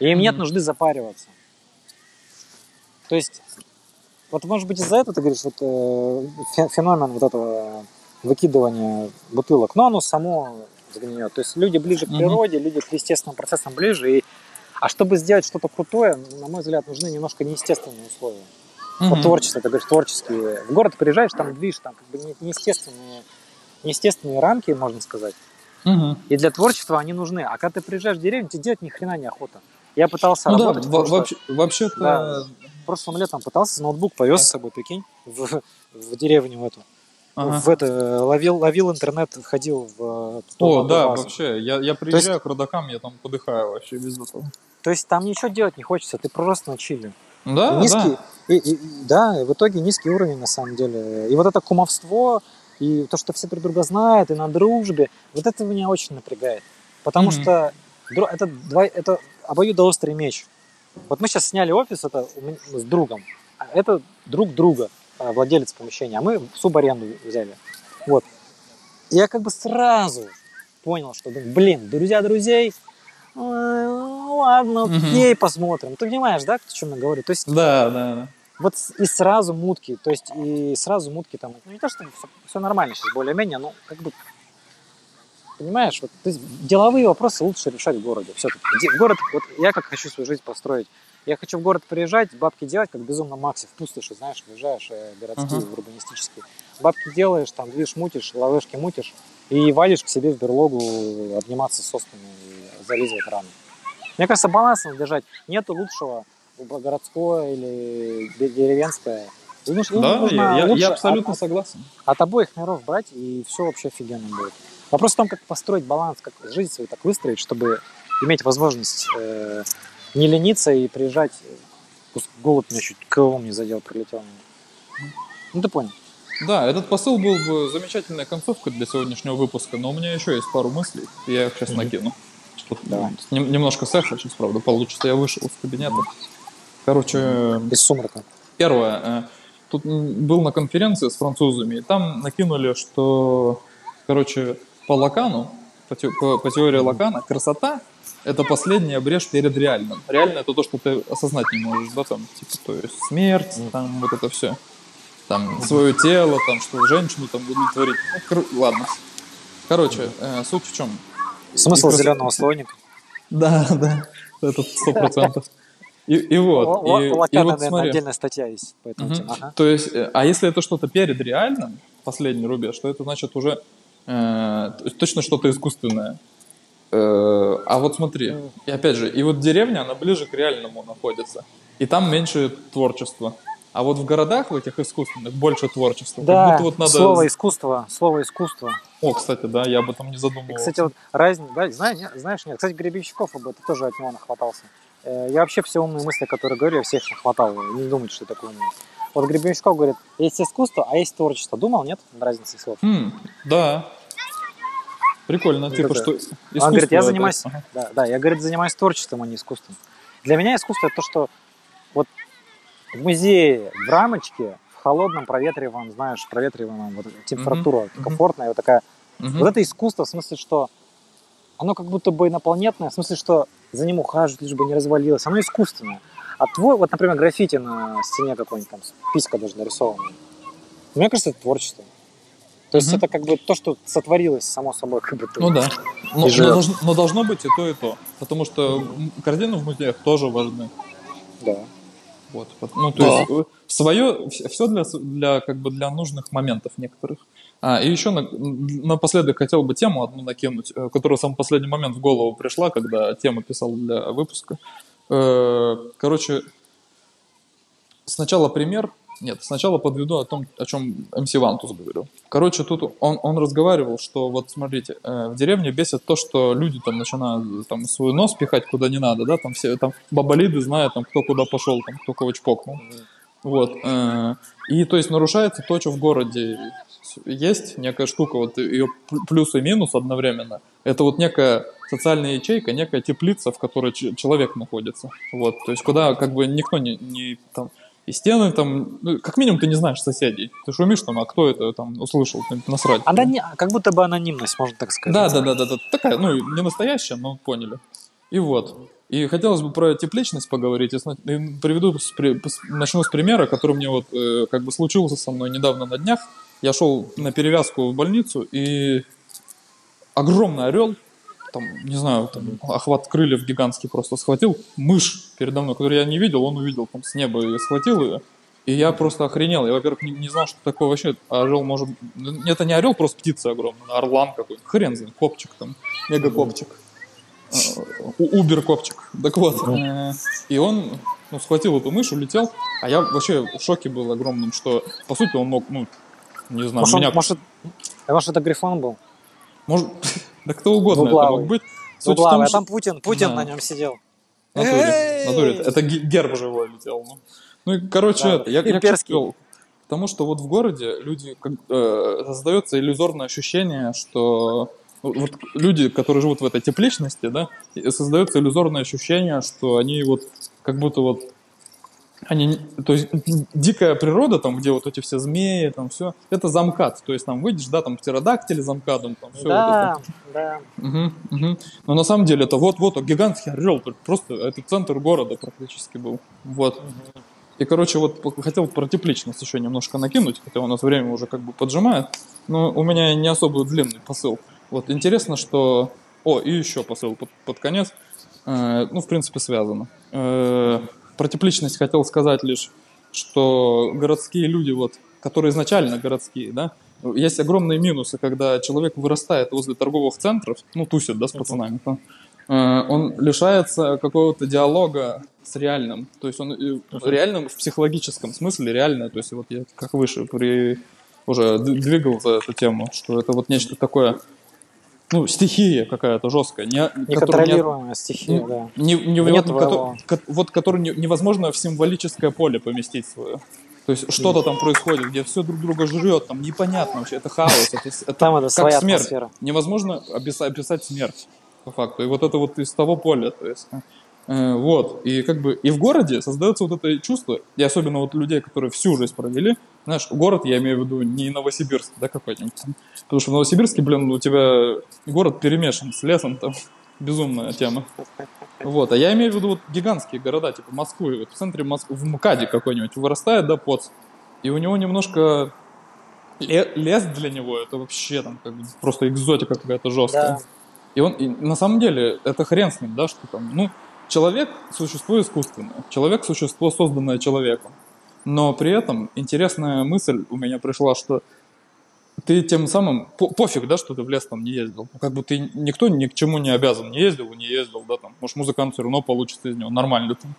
И им нет нужды запариваться. То есть, вот может быть из-за этого ты говоришь, вот э, фе- феномен вот этого выкидывания бутылок, но оно само загниет. То есть люди ближе к природе, люди к естественным процессам ближе. И... А чтобы сделать что-то крутое, на мой взгляд, нужны немножко неестественные условия. Вот мгм. творчество, ты говоришь, творческие. В город приезжаешь, там движ, там как бы не- неестественные, неестественные рамки, можно сказать. Мгм. И для творчества они нужны. А когда ты приезжаешь в деревню, тебе делать ни хрена не охота. Я пытался Ну да, работать. в во- вообще, вообще-то... Да. прошлым летом пытался, ноутбук повез с собой, прикинь, в, в деревню эту. Ага. В это, ловил, ловил интернет, входил в... э, О, да, базу. вообще, я, я приезжаю к родакам, я там подыхаю вообще без этого. То есть там ничего делать не хочется, ты просто на чили. Да, низкий, да. и, и- да, и в итоге низкий уровень на самом деле. И вот это кумовство, и то, что все друг друга знают, и на дружбе, вот это меня очень напрягает. Потому Мгм. что это, два, это обоюдоострый меч. Вот мы сейчас сняли офис это у меня- с другом. А Это друг друга, а, владелец помещения, а мы в субаренду взяли. Вот. Я как бы сразу понял, что, блин, друзья друзей, э, ну ладно, Мгм. окей, посмотрим. Ты понимаешь, да, о чем я говорю? То есть Да, да, да. вот и сразу мутки, то есть и сразу мутки там, ну не то, что все, нормально сейчас более-менее, но как бы, понимаешь, вот то есть деловые вопросы лучше решать в городе все-таки. В город, вот я как хочу свою жизнь построить, я хочу в город приезжать, бабки делать, как безумно Макси в пустоши, знаешь, выезжаешь э, городские, Ага. урбанистические. Бабки делаешь, там движ мутишь, ловешки мутишь, и валишь к себе в берлогу обниматься соснами и зализывать раны. Мне кажется, баланс надо держать. Нету лучшего городское или де- деревенское. Ну, Да, я, я- абсолютно от, согласен. от обоих миров брать, и все вообще офигенно будет. Вопрос в том, как построить баланс, как жизнь свою так выстроить, чтобы иметь возможность э, не лениться и приезжать. Пусть Голубь меня чуть крылом не задел, прилетел. Ну, ты понял. Да, этот посыл был бы замечательной концовкой для сегодняшнего выпуска, но у меня еще есть пару мыслей, я их сейчас Мгм. накину. Тут нем- немножко сэха сейчас, правда, получится. Я вышел из кабинета. Короче, Без сумрака. Первое. э, Тут был на конференции с французами, и там накинули, что, короче, по Лакану, по, те- по- по теории Лакана, красота — это последняя брешь перед реальным. Реально — это то, что ты осознать не можешь, да, там, типа, то есть смерть, там, вот это все. Там, свое тело, там, что женщину там удовлетворить. Ну, кор- ладно. Короче, э, суть в чем? Смысл И зеленого слоника. Да, да, это сто процентов. И, и вот, и, у и Лакана, вот наверное, смотри. отдельная статья есть по этому Мгм. теме. Ага. То есть, э, а если это что-то перед реальным, последний рубеж, то это значит уже э, точно что-то искусственное. Э, а вот смотри, и опять же, и вот деревня, она ближе к реальному находится. И там меньше творчества. А вот в городах, в этих искусственных, больше творчества. Да, вот надо... слово искусство, слово искусство. О, кстати, да, я об этом не И, задумывался. кстати, вот разница, да, знаешь, не- знаешь, нет, кстати, Гребенщиков об этом тоже от него нахватался. Э, Я вообще все умные мысли, которые говорю, я всех нахватал, не думайте, что я такой умный. Вот Гребенщиков говорит, есть искусство, а есть творчество. Думал, нет? Разница слов. М, да. Прикольно, Вот типа, это. что Он искусство говорит, я это- занимаюсь, Ага. да, да, я, говорит, занимаюсь творчеством, а не искусством. Для меня искусство это то, что вот в музее, в рамочке, в холодном, проветриваемом, знаешь, проветриваемом, вот температура мгм. комфортная, вот такая. Мгм. Вот это искусство, в смысле, что оно как будто бы инопланетное, в смысле, что за ним ухаживают, лишь бы не развалилось. Оно искусственное. А твой, вот, например, граффити на стене какой-нибудь там, писька даже нарисованная. Мне кажется, это творчество. То есть Мгм. это как бы то, что сотворилось само собой, как бы. Ну да. Но, но должно, но должно быть и то, и то. Потому что м, картины в музеях тоже важны. Да. Вот. Ну, то Да. есть свое, все для, для, как бы для нужных моментов некоторых. А, и еще на, напоследок хотел бы тему одну накинуть, э, которая в самый последний момент в голову пришла, когда тему писал для выпуска. Э, Короче, сначала пример, нет, сначала подведу о том, о чем МС Вантус говорил. Короче, тут он, он разговаривал, что вот смотрите, э, в деревне бесит то, что люди там начинают там свой нос пихать куда не надо, да, там все там бабалиды знают, там кто куда пошел, там кто кого чпокнул. Вот. э, И то есть нарушается то, что в городе есть, некая штука, вот ее плюс и минус одновременно. Это вот некая социальная ячейка, некая теплица, в которой человек находится. Вот. То есть куда как бы никто не, не там и стены там, ну, как минимум ты не знаешь соседей. Ты шумишь там, а кто это там услышал, там, насрать. Она не, как будто бы анонимность, можно так сказать. Да, да, да, да, да. Такая, ну, не настоящая, но поняли. И вот. И хотелось бы про тепличность поговорить. И приведу, начну с примера, который мне вот э, как бы случился со мной недавно на днях. Я шел на перевязку в больницу, и огромный орел, там, не знаю, там, охват крыльев гигантский просто схватил, мышь передо мной, которую я не видел, он увидел там с неба и схватил ее. И я просто охренел. Я, во-первых, не, не знал, что такое вообще орел может... Ну, Это не орел, просто птица огромная, орлан какой-то. Хрен знает, копчик там, мега-копчик. А, Убер-копчик. Так вот. И он ну, схватил эту мышь, улетел. А я вообще в шоке был огромным, что, по сути, он мог, ну, не знаю, Может, меня... может, а может, это Грифон был? Может, (laughs) да кто угодно это Двуглавый. мог быть. Суть в Угловый, том, а там Путин, Путин Да. на нем сидел. Натуре, натуре. Это ге- герб живой летел. Ну, ну и, короче, Да, это, я, я к? Потому что вот в городе люди, как, э, создается иллюзорное ощущение, что ну, вот люди, которые живут в этой тепличности, да, создается иллюзорное ощущение, что они вот как будто вот они, то есть дикая природа, там, где вот эти все змеи, там все, это замкат. То есть там выйдешь, да, там птеродактили замкадом, там все вот это. Да, да. Мгм, мгм. Но на самом деле это вот-вот гигантский орел, просто это центр города практически был. Вот. И, короче, вот хотел про тепличность еще немножко накинуть, хотя у нас время уже как бы поджимает, но у меня не особо длинный посыл. Вот интересно, что... О, и еще посыл под, под конец. Э, ну, в принципе, связано. Э, про тепличность хотел сказать лишь, что городские люди, вот, которые изначально городские, да, есть огромные минусы, когда человек вырастает возле торговых центров, ну, тусит, да, с пацанами, там, э, он лишается какого-то диалога с реальным, то есть он реальным в психологическом смысле, реально, то есть вот я как выше при уже двигал за эту тему, что это вот нечто такое, ну, стихия какая-то жесткая, не, которая не- Неконтролируемая стихия, Ну, да. не, не- Нет вот, ко- вот который не- невозможно в символическое поле поместить свое. То есть что-то там происходит, где все друг друга жрет, там непонятно вообще, это хаос, это, это Там это как смерть. атмосфера. Невозможно описать, описать смерть, по факту. И вот это вот из того поля, то есть. Э, вот, и как бы, и в городе создается вот это чувство, и особенно вот людей, которые всю жизнь провели, знаешь, город, я имею в виду не Новосибирск, да, какой-нибудь, потому что в Новосибирске, блин, у тебя город перемешан с лесом, там, (laughs) безумная тема. Вот, а я имею в виду вот гигантские города, типа Москвы, вот в центре Москвы, в МКАДе какой-нибудь вырастает, да, поц, и у него немножко ле- лес для него, это вообще там как бы просто экзотика какая-то жесткая. Да. И он, и на самом деле, это хрен с ним, да, что там, ну, человек – существо искусственное, человек – существо, созданное человеком. Но при этом интересная мысль у меня пришла, что ты тем самым, по- пофиг, да, что ты в лес там не ездил. Ну, как бы ты, никто ни к чему не обязан, не ездил, не ездил, да, там, может, музыкант все равно получится из него, нормально там.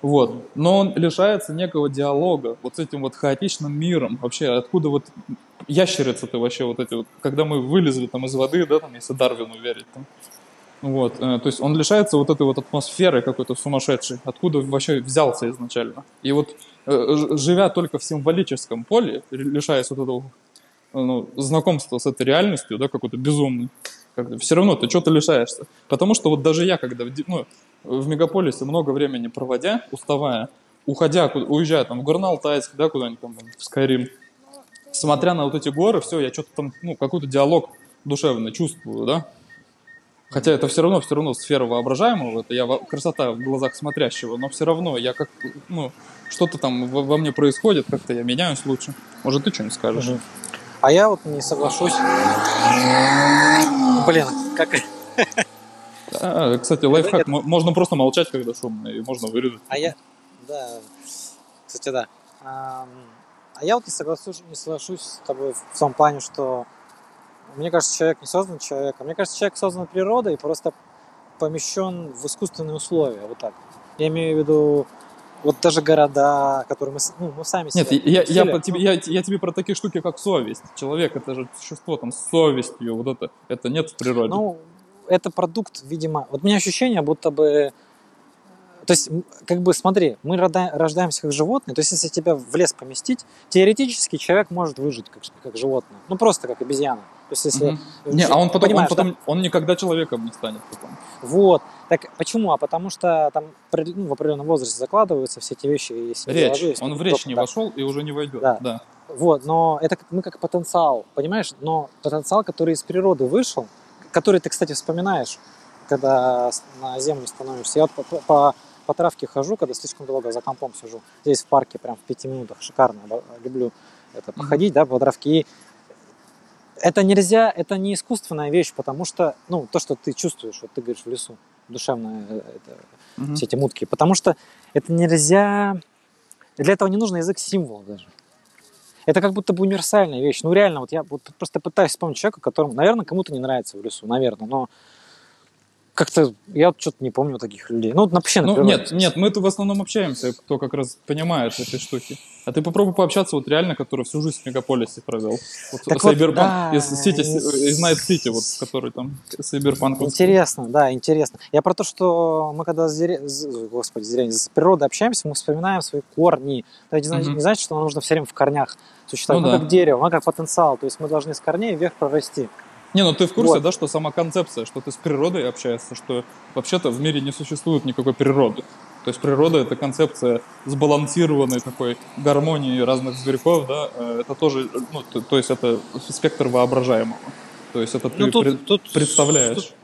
Вот. Но он лишается некого диалога вот с этим вот хаотичным миром. Вообще, откуда вот ящерицы ты вообще вот эти вот, когда мы вылезли там из воды, да, там, если Дарвину верить, там, вот, э, то есть он лишается вот этой вот атмосферы какой-то сумасшедшей, откуда вообще взялся изначально. И вот э, живя только в символическом поле, лишаясь вот этого ну, знакомства с этой реальностью, да, какой-то безумный, как все равно ты что-то лишаешься. Потому что вот даже я, когда в, ну, в мегаполисе много времени проводя, уставая, уходя, уезжая там в Горно-Алтайск, да, куда-нибудь там в Скайрим, смотря на вот эти горы, все, я что-то там, ну, какой-то диалог душевный чувствую, да. Хотя это все равно, все равно сфера воображаемого, это я красота в глазах смотрящего, но все равно я как, ну, что-то там во, во мне происходит, как-то я меняюсь лучше. Может, ты что-нибудь скажешь? Мгм. А я вот не соглашусь. Блин, как... А, кстати, лайфхак, это- мо- можно просто молчать, когда шумно, и можно вырезать. А я... Да, кстати, да. А я вот не соглашусь, не соглашусь с тобой в том плане, что мне кажется, человек не создан человеком. Мне кажется, человек создан природой и просто помещен в искусственные условия. Вот так. Я имею в виду вот даже города, которые мы, ну, мы сами Нет, себе я, я, по тебе, я, я тебе про такие штуки, как совесть. Человек это же существо там с совестью, вот это, это нет в природе. Ну, это продукт, видимо... Вот у меня ощущение, будто бы... То есть, как бы, смотри, мы рождаемся как животные, то есть, если тебя в лес поместить, теоретически человек может выжить как, как животное. Ну, просто как обезьяна. То есть, если... Мгм. Не, а он потом, он потом, он никогда человеком не станет потом. Вот. Так почему? А потому что там ну, в определенном возрасте закладываются все эти вещи. Если Речь. заложились, Он в речь не так. вошел и уже не войдет. Да. Да. Вот, но это мы как потенциал, понимаешь? Но потенциал, который из природы вышел, который ты, кстати, вспоминаешь, когда на землю становишься. Я вот по, по- по травке хожу, когда слишком долго за компом сижу. Здесь в парке, прям в пяти минутах, шикарно. Люблю это походить, да, по травке. И это нельзя, это не искусственная вещь, потому что, ну, то, что ты чувствуешь, вот ты говоришь в лесу, душевное, э, это, Мгм. все эти мутки. Потому что это нельзя... Для этого не нужен язык символов даже. Это как будто бы универсальная вещь. Ну реально, вот я вот просто пытаюсь вспомнить человека, которому, наверное, кому-то не нравится в лесу, наверное, но как-то я вот что-то не помню таких людей. Ну, вот вообще, Ну, например, нет, нет, мы-то в основном общаемся, кто как раз понимает эти штуки. А ты попробуй пообщаться вот реально, который всю жизнь в мегаполисе провел. Вот Так вот, Сайберпанк да, из Сити, и- из Найт Сити, вот, который там Сайберпанк. Интересно, да, интересно. Я про то, что мы когда с, дере- с- господи, с деревней, с природой общаемся, мы вспоминаем свои корни. Это не, Мгм. не значит, что нам нужно все время в корнях существовать. Ну мы да. как дерево, мы как потенциал. То есть мы должны с корней вверх прорасти. Не, ну ты в курсе, Вот. да, что сама концепция, что ты с природой общаешься, что вообще-то в мире не существует никакой природы. То есть природа — это концепция сбалансированной такой гармонии разных зверьков, да, э, это тоже, ну, то, то есть это спектр воображаемого. То есть это ты Ну, тут- пред- тут- представляешь. тут-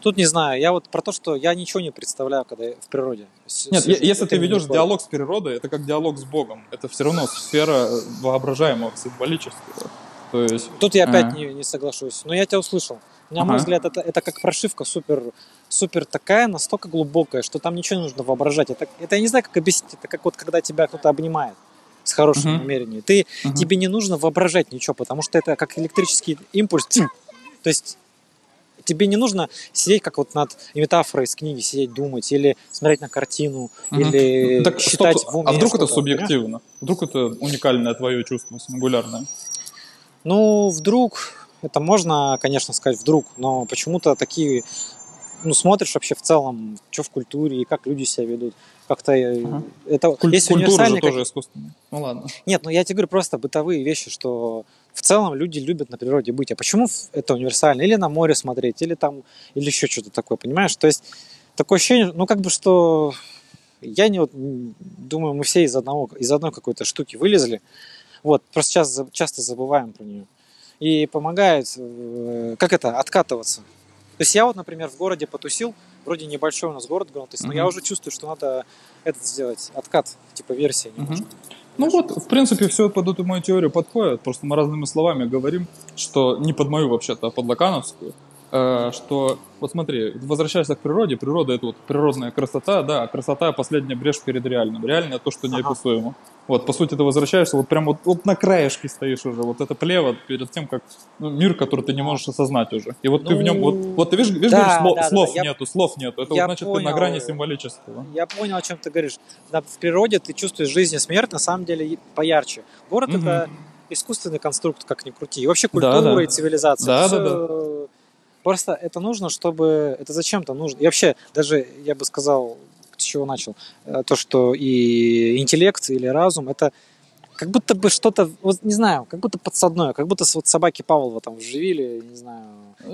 Тут не знаю, я вот про то, что я ничего не представляю, когда я в природе. Нет, с- е- если ты ведешь диалог с природой, это как диалог с Богом. Это все равно сфера воображаемого, символического. То есть, Тут я опять А. не, не соглашусь. Но я тебя услышал. На мой Ага. взгляд, это, это как прошивка супер, супер такая, настолько глубокая, что там ничего не нужно воображать. Это, это я не знаю, как объяснить. Это как вот когда тебя кто-то обнимает с хорошим Мгм. намерением. Ты, Мгм. Тебе не нужно воображать ничего, потому что это как электрический импульс. То есть тебе не нужно сидеть как вот над метафорой из книги, сидеть думать, или смотреть на картину, Мгм. или так считать стоп, в уме а вдруг это что-то, понимаешь? субъективно? Вдруг это уникальное твое чувство, сингулярное? Ну, вдруг, это можно, конечно, сказать вдруг, но почему-то такие, ну, смотришь вообще в целом, что в культуре и как люди себя ведут. Как-то э, Ага. это Куль- есть культура же универсальные тоже как- искусственная. Ну ладно. Нет, ну я тебе говорю просто бытовые вещи, что в целом люди любят на природе быть. А почему это универсально? Или на море смотреть, или там, или еще что-то такое, понимаешь? То есть такое ощущение, ну как бы что я не вот, думаю, мы все из одного, из одной какой-то штуки вылезли. Вот, просто сейчас часто забываем про нее. И помогает, э, как это, откатываться. То есть я вот, например, в городе потусил, вроде небольшой у нас город но Мгм. я уже чувствую, что надо этот сделать, откат, типа версии немножко. Ну вот, в принципе, все под эту мою теорию подходит. Просто мы разными словами говорим, что не под мою вообще-то, а под лакановскую. Э, Что, вот смотри, возвращаясь к природе, природа это вот природная красота, да, а красота последняя брешь перед реальным. Реальное то, что неописуемо. Вот, по сути, ты возвращаешься, вот прям вот, вот на краешке стоишь уже, вот это плево перед тем, как ну, мир, который ты не можешь осознать уже. И вот ты в нем, вот, Ну, вот ты видишь, видишь да, говоришь, слов, да, да, слов да, я- нету, слов нету. Это вот я значит, ты на понял. грани символического. Я понял, о чем ты говоришь. Да, в природе ты чувствуешь жизнь и смерть, на самом деле, поярче. Город Мгм. это искусственный конструкт, как ни крути. И вообще Да, культура да. и цивилизация. Да, это да, всё- Просто это нужно, чтобы... Это зачем-то нужно. И вообще, даже, я бы сказал, с чего начал, э, то, что и интеллект или разум, это как будто бы что-то, вот не знаю, как будто подсадное, как будто вот собаки Павлова там вживили, не знаю,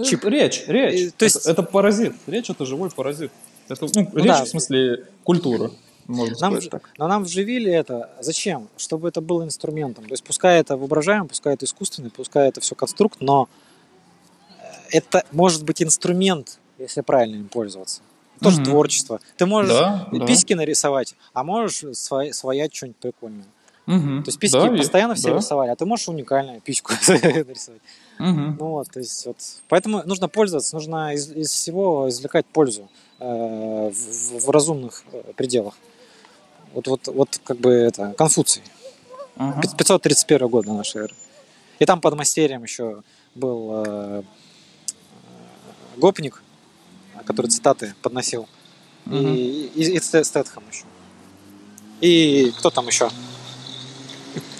чип. Э, Речь, речь. И, то есть- это, это паразит. Речь это живой паразит. Это, ну, речь да. в смысле культура, можно Нам, сказать так. но нам вживили это. Зачем? Чтобы это было инструментом. То есть пускай это воображаем, пускай это искусственный, пускай это все конструкт, но э, это может быть инструмент, если правильно им пользоваться. Тоже Мгм. творчество. Ты можешь Да, да. письки нарисовать, а можешь сво- своять что-нибудь прикольное. Мгм. То есть письки Да, постоянно все да. рисовали, а ты можешь уникальную письку (laughs) нарисовать. Мгм. Ну вот, то есть вот, поэтому нужно пользоваться, нужно из, из всего извлекать пользу э, в, в- разумных э, пределах. Вот, вот, вот как бы это Конфуций. Пи- 531 год нашей эры. И там под мастерием еще был э, гопник, который цитаты подносил. Мгм. И, и, и Стэтхэм еще. И кто там еще?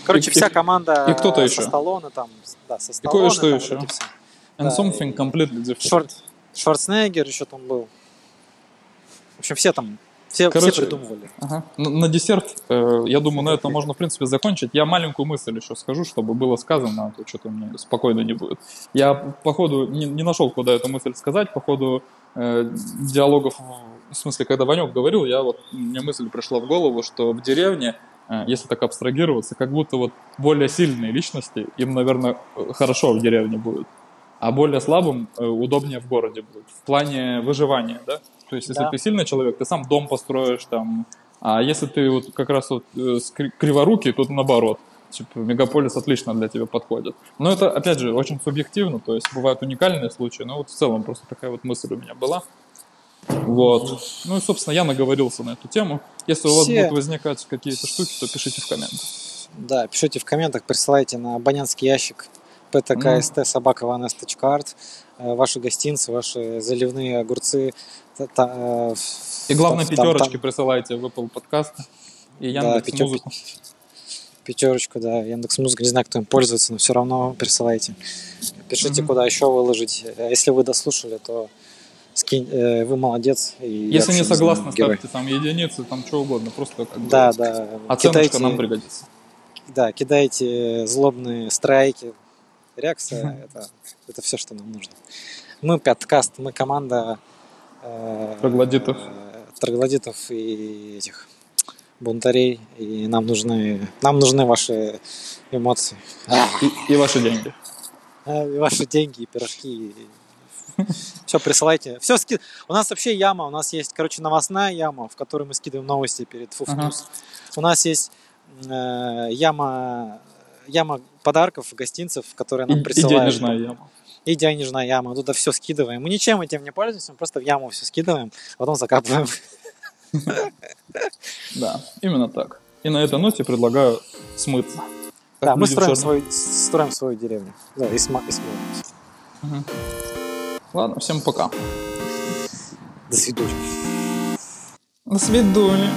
Короче, И- вся и- команда и кто-то со еще. Сталлоне там, да, со Сталлоне кое-что там еще. вот все. And Да, something и- completely different. Швар- Шварценеггер еще там был. В общем, все там, все, все Короче, придумывали. Ага. На, на десерт, э, я думаю, на этом можно, в принципе, закончить. Я маленькую мысль еще скажу, чтобы было сказано, а то что-то мне спокойно не будет. Я, походу, не, не нашел, куда эту мысль сказать. По ходу э, диалогов, в смысле, когда Ванек говорил, я вот, мне мысль пришла в голову, что в деревне, э, если так абстрагироваться, как будто вот более сильные личности, им, наверное, э, хорошо в деревне будет. А более слабым э, удобнее в городе будет. В плане выживания, да? То есть, если Да. ты сильный человек, ты сам дом построишь там. А если ты вот как раз вот э, криворукий, тут наоборот. Типа, мегаполис отлично для тебя подходит. Но это, опять же, очень субъективно, то есть бывают уникальные случаи, но вот в целом просто такая вот мысль у меня была. Вот. Ну и, собственно, я наговорился на эту тему. Если у вас Все- будут возникать какие-то штуки, то пишите в комментах. Да, пишите в комментах, присылайте на абонентский ящик ptkst собака art ваши гостинцы, ваши заливные огурцы. та- э, И главное, там- пятерочки там присылайте в Apple подкасты и Да, Яндекс пятер- Музыку. Пятерочку, да, Яндекс Музыка, не знаю, кто им пользуется, но все равно присылайте. Пишите, Мгм. куда еще выложить. А Если вы дослушали, то скинь, э, вы молодец. и Если не согласны, знаю, герой. ставьте там единицы, там что угодно, просто как бы Да, да. оценочка кидайте- нам пригодится. Да, кидайте злобные страйки. Реакция это, это все, что нам нужно. Мы пяткаст, мы команда э, Троглодитов. э, троглодитов и этих бунтарей. И нам нужны, нам нужны ваши эмоции. И, и ваши деньги. а, и ваши деньги, и пирожки. Все присылайте. Все ски... У нас вообще яма. У нас есть, короче, новостная яма, в которой мы скидываем новости перед Фуф Ага. News. У нас есть э, яма, яма подарков, гостинцев, которые нам и присылают. денежная яма. И денежная яма. Туда все скидываем. Мы ничем этим не пользуемся, мы просто в яму все скидываем, а потом закапываем. (laughs) Да, именно так. И на этой ноте предлагаю смыться. Да, мы строим свою, строим свою деревню. Да, и, смоемся. Ладно, всем пока. До свидания. До свидания.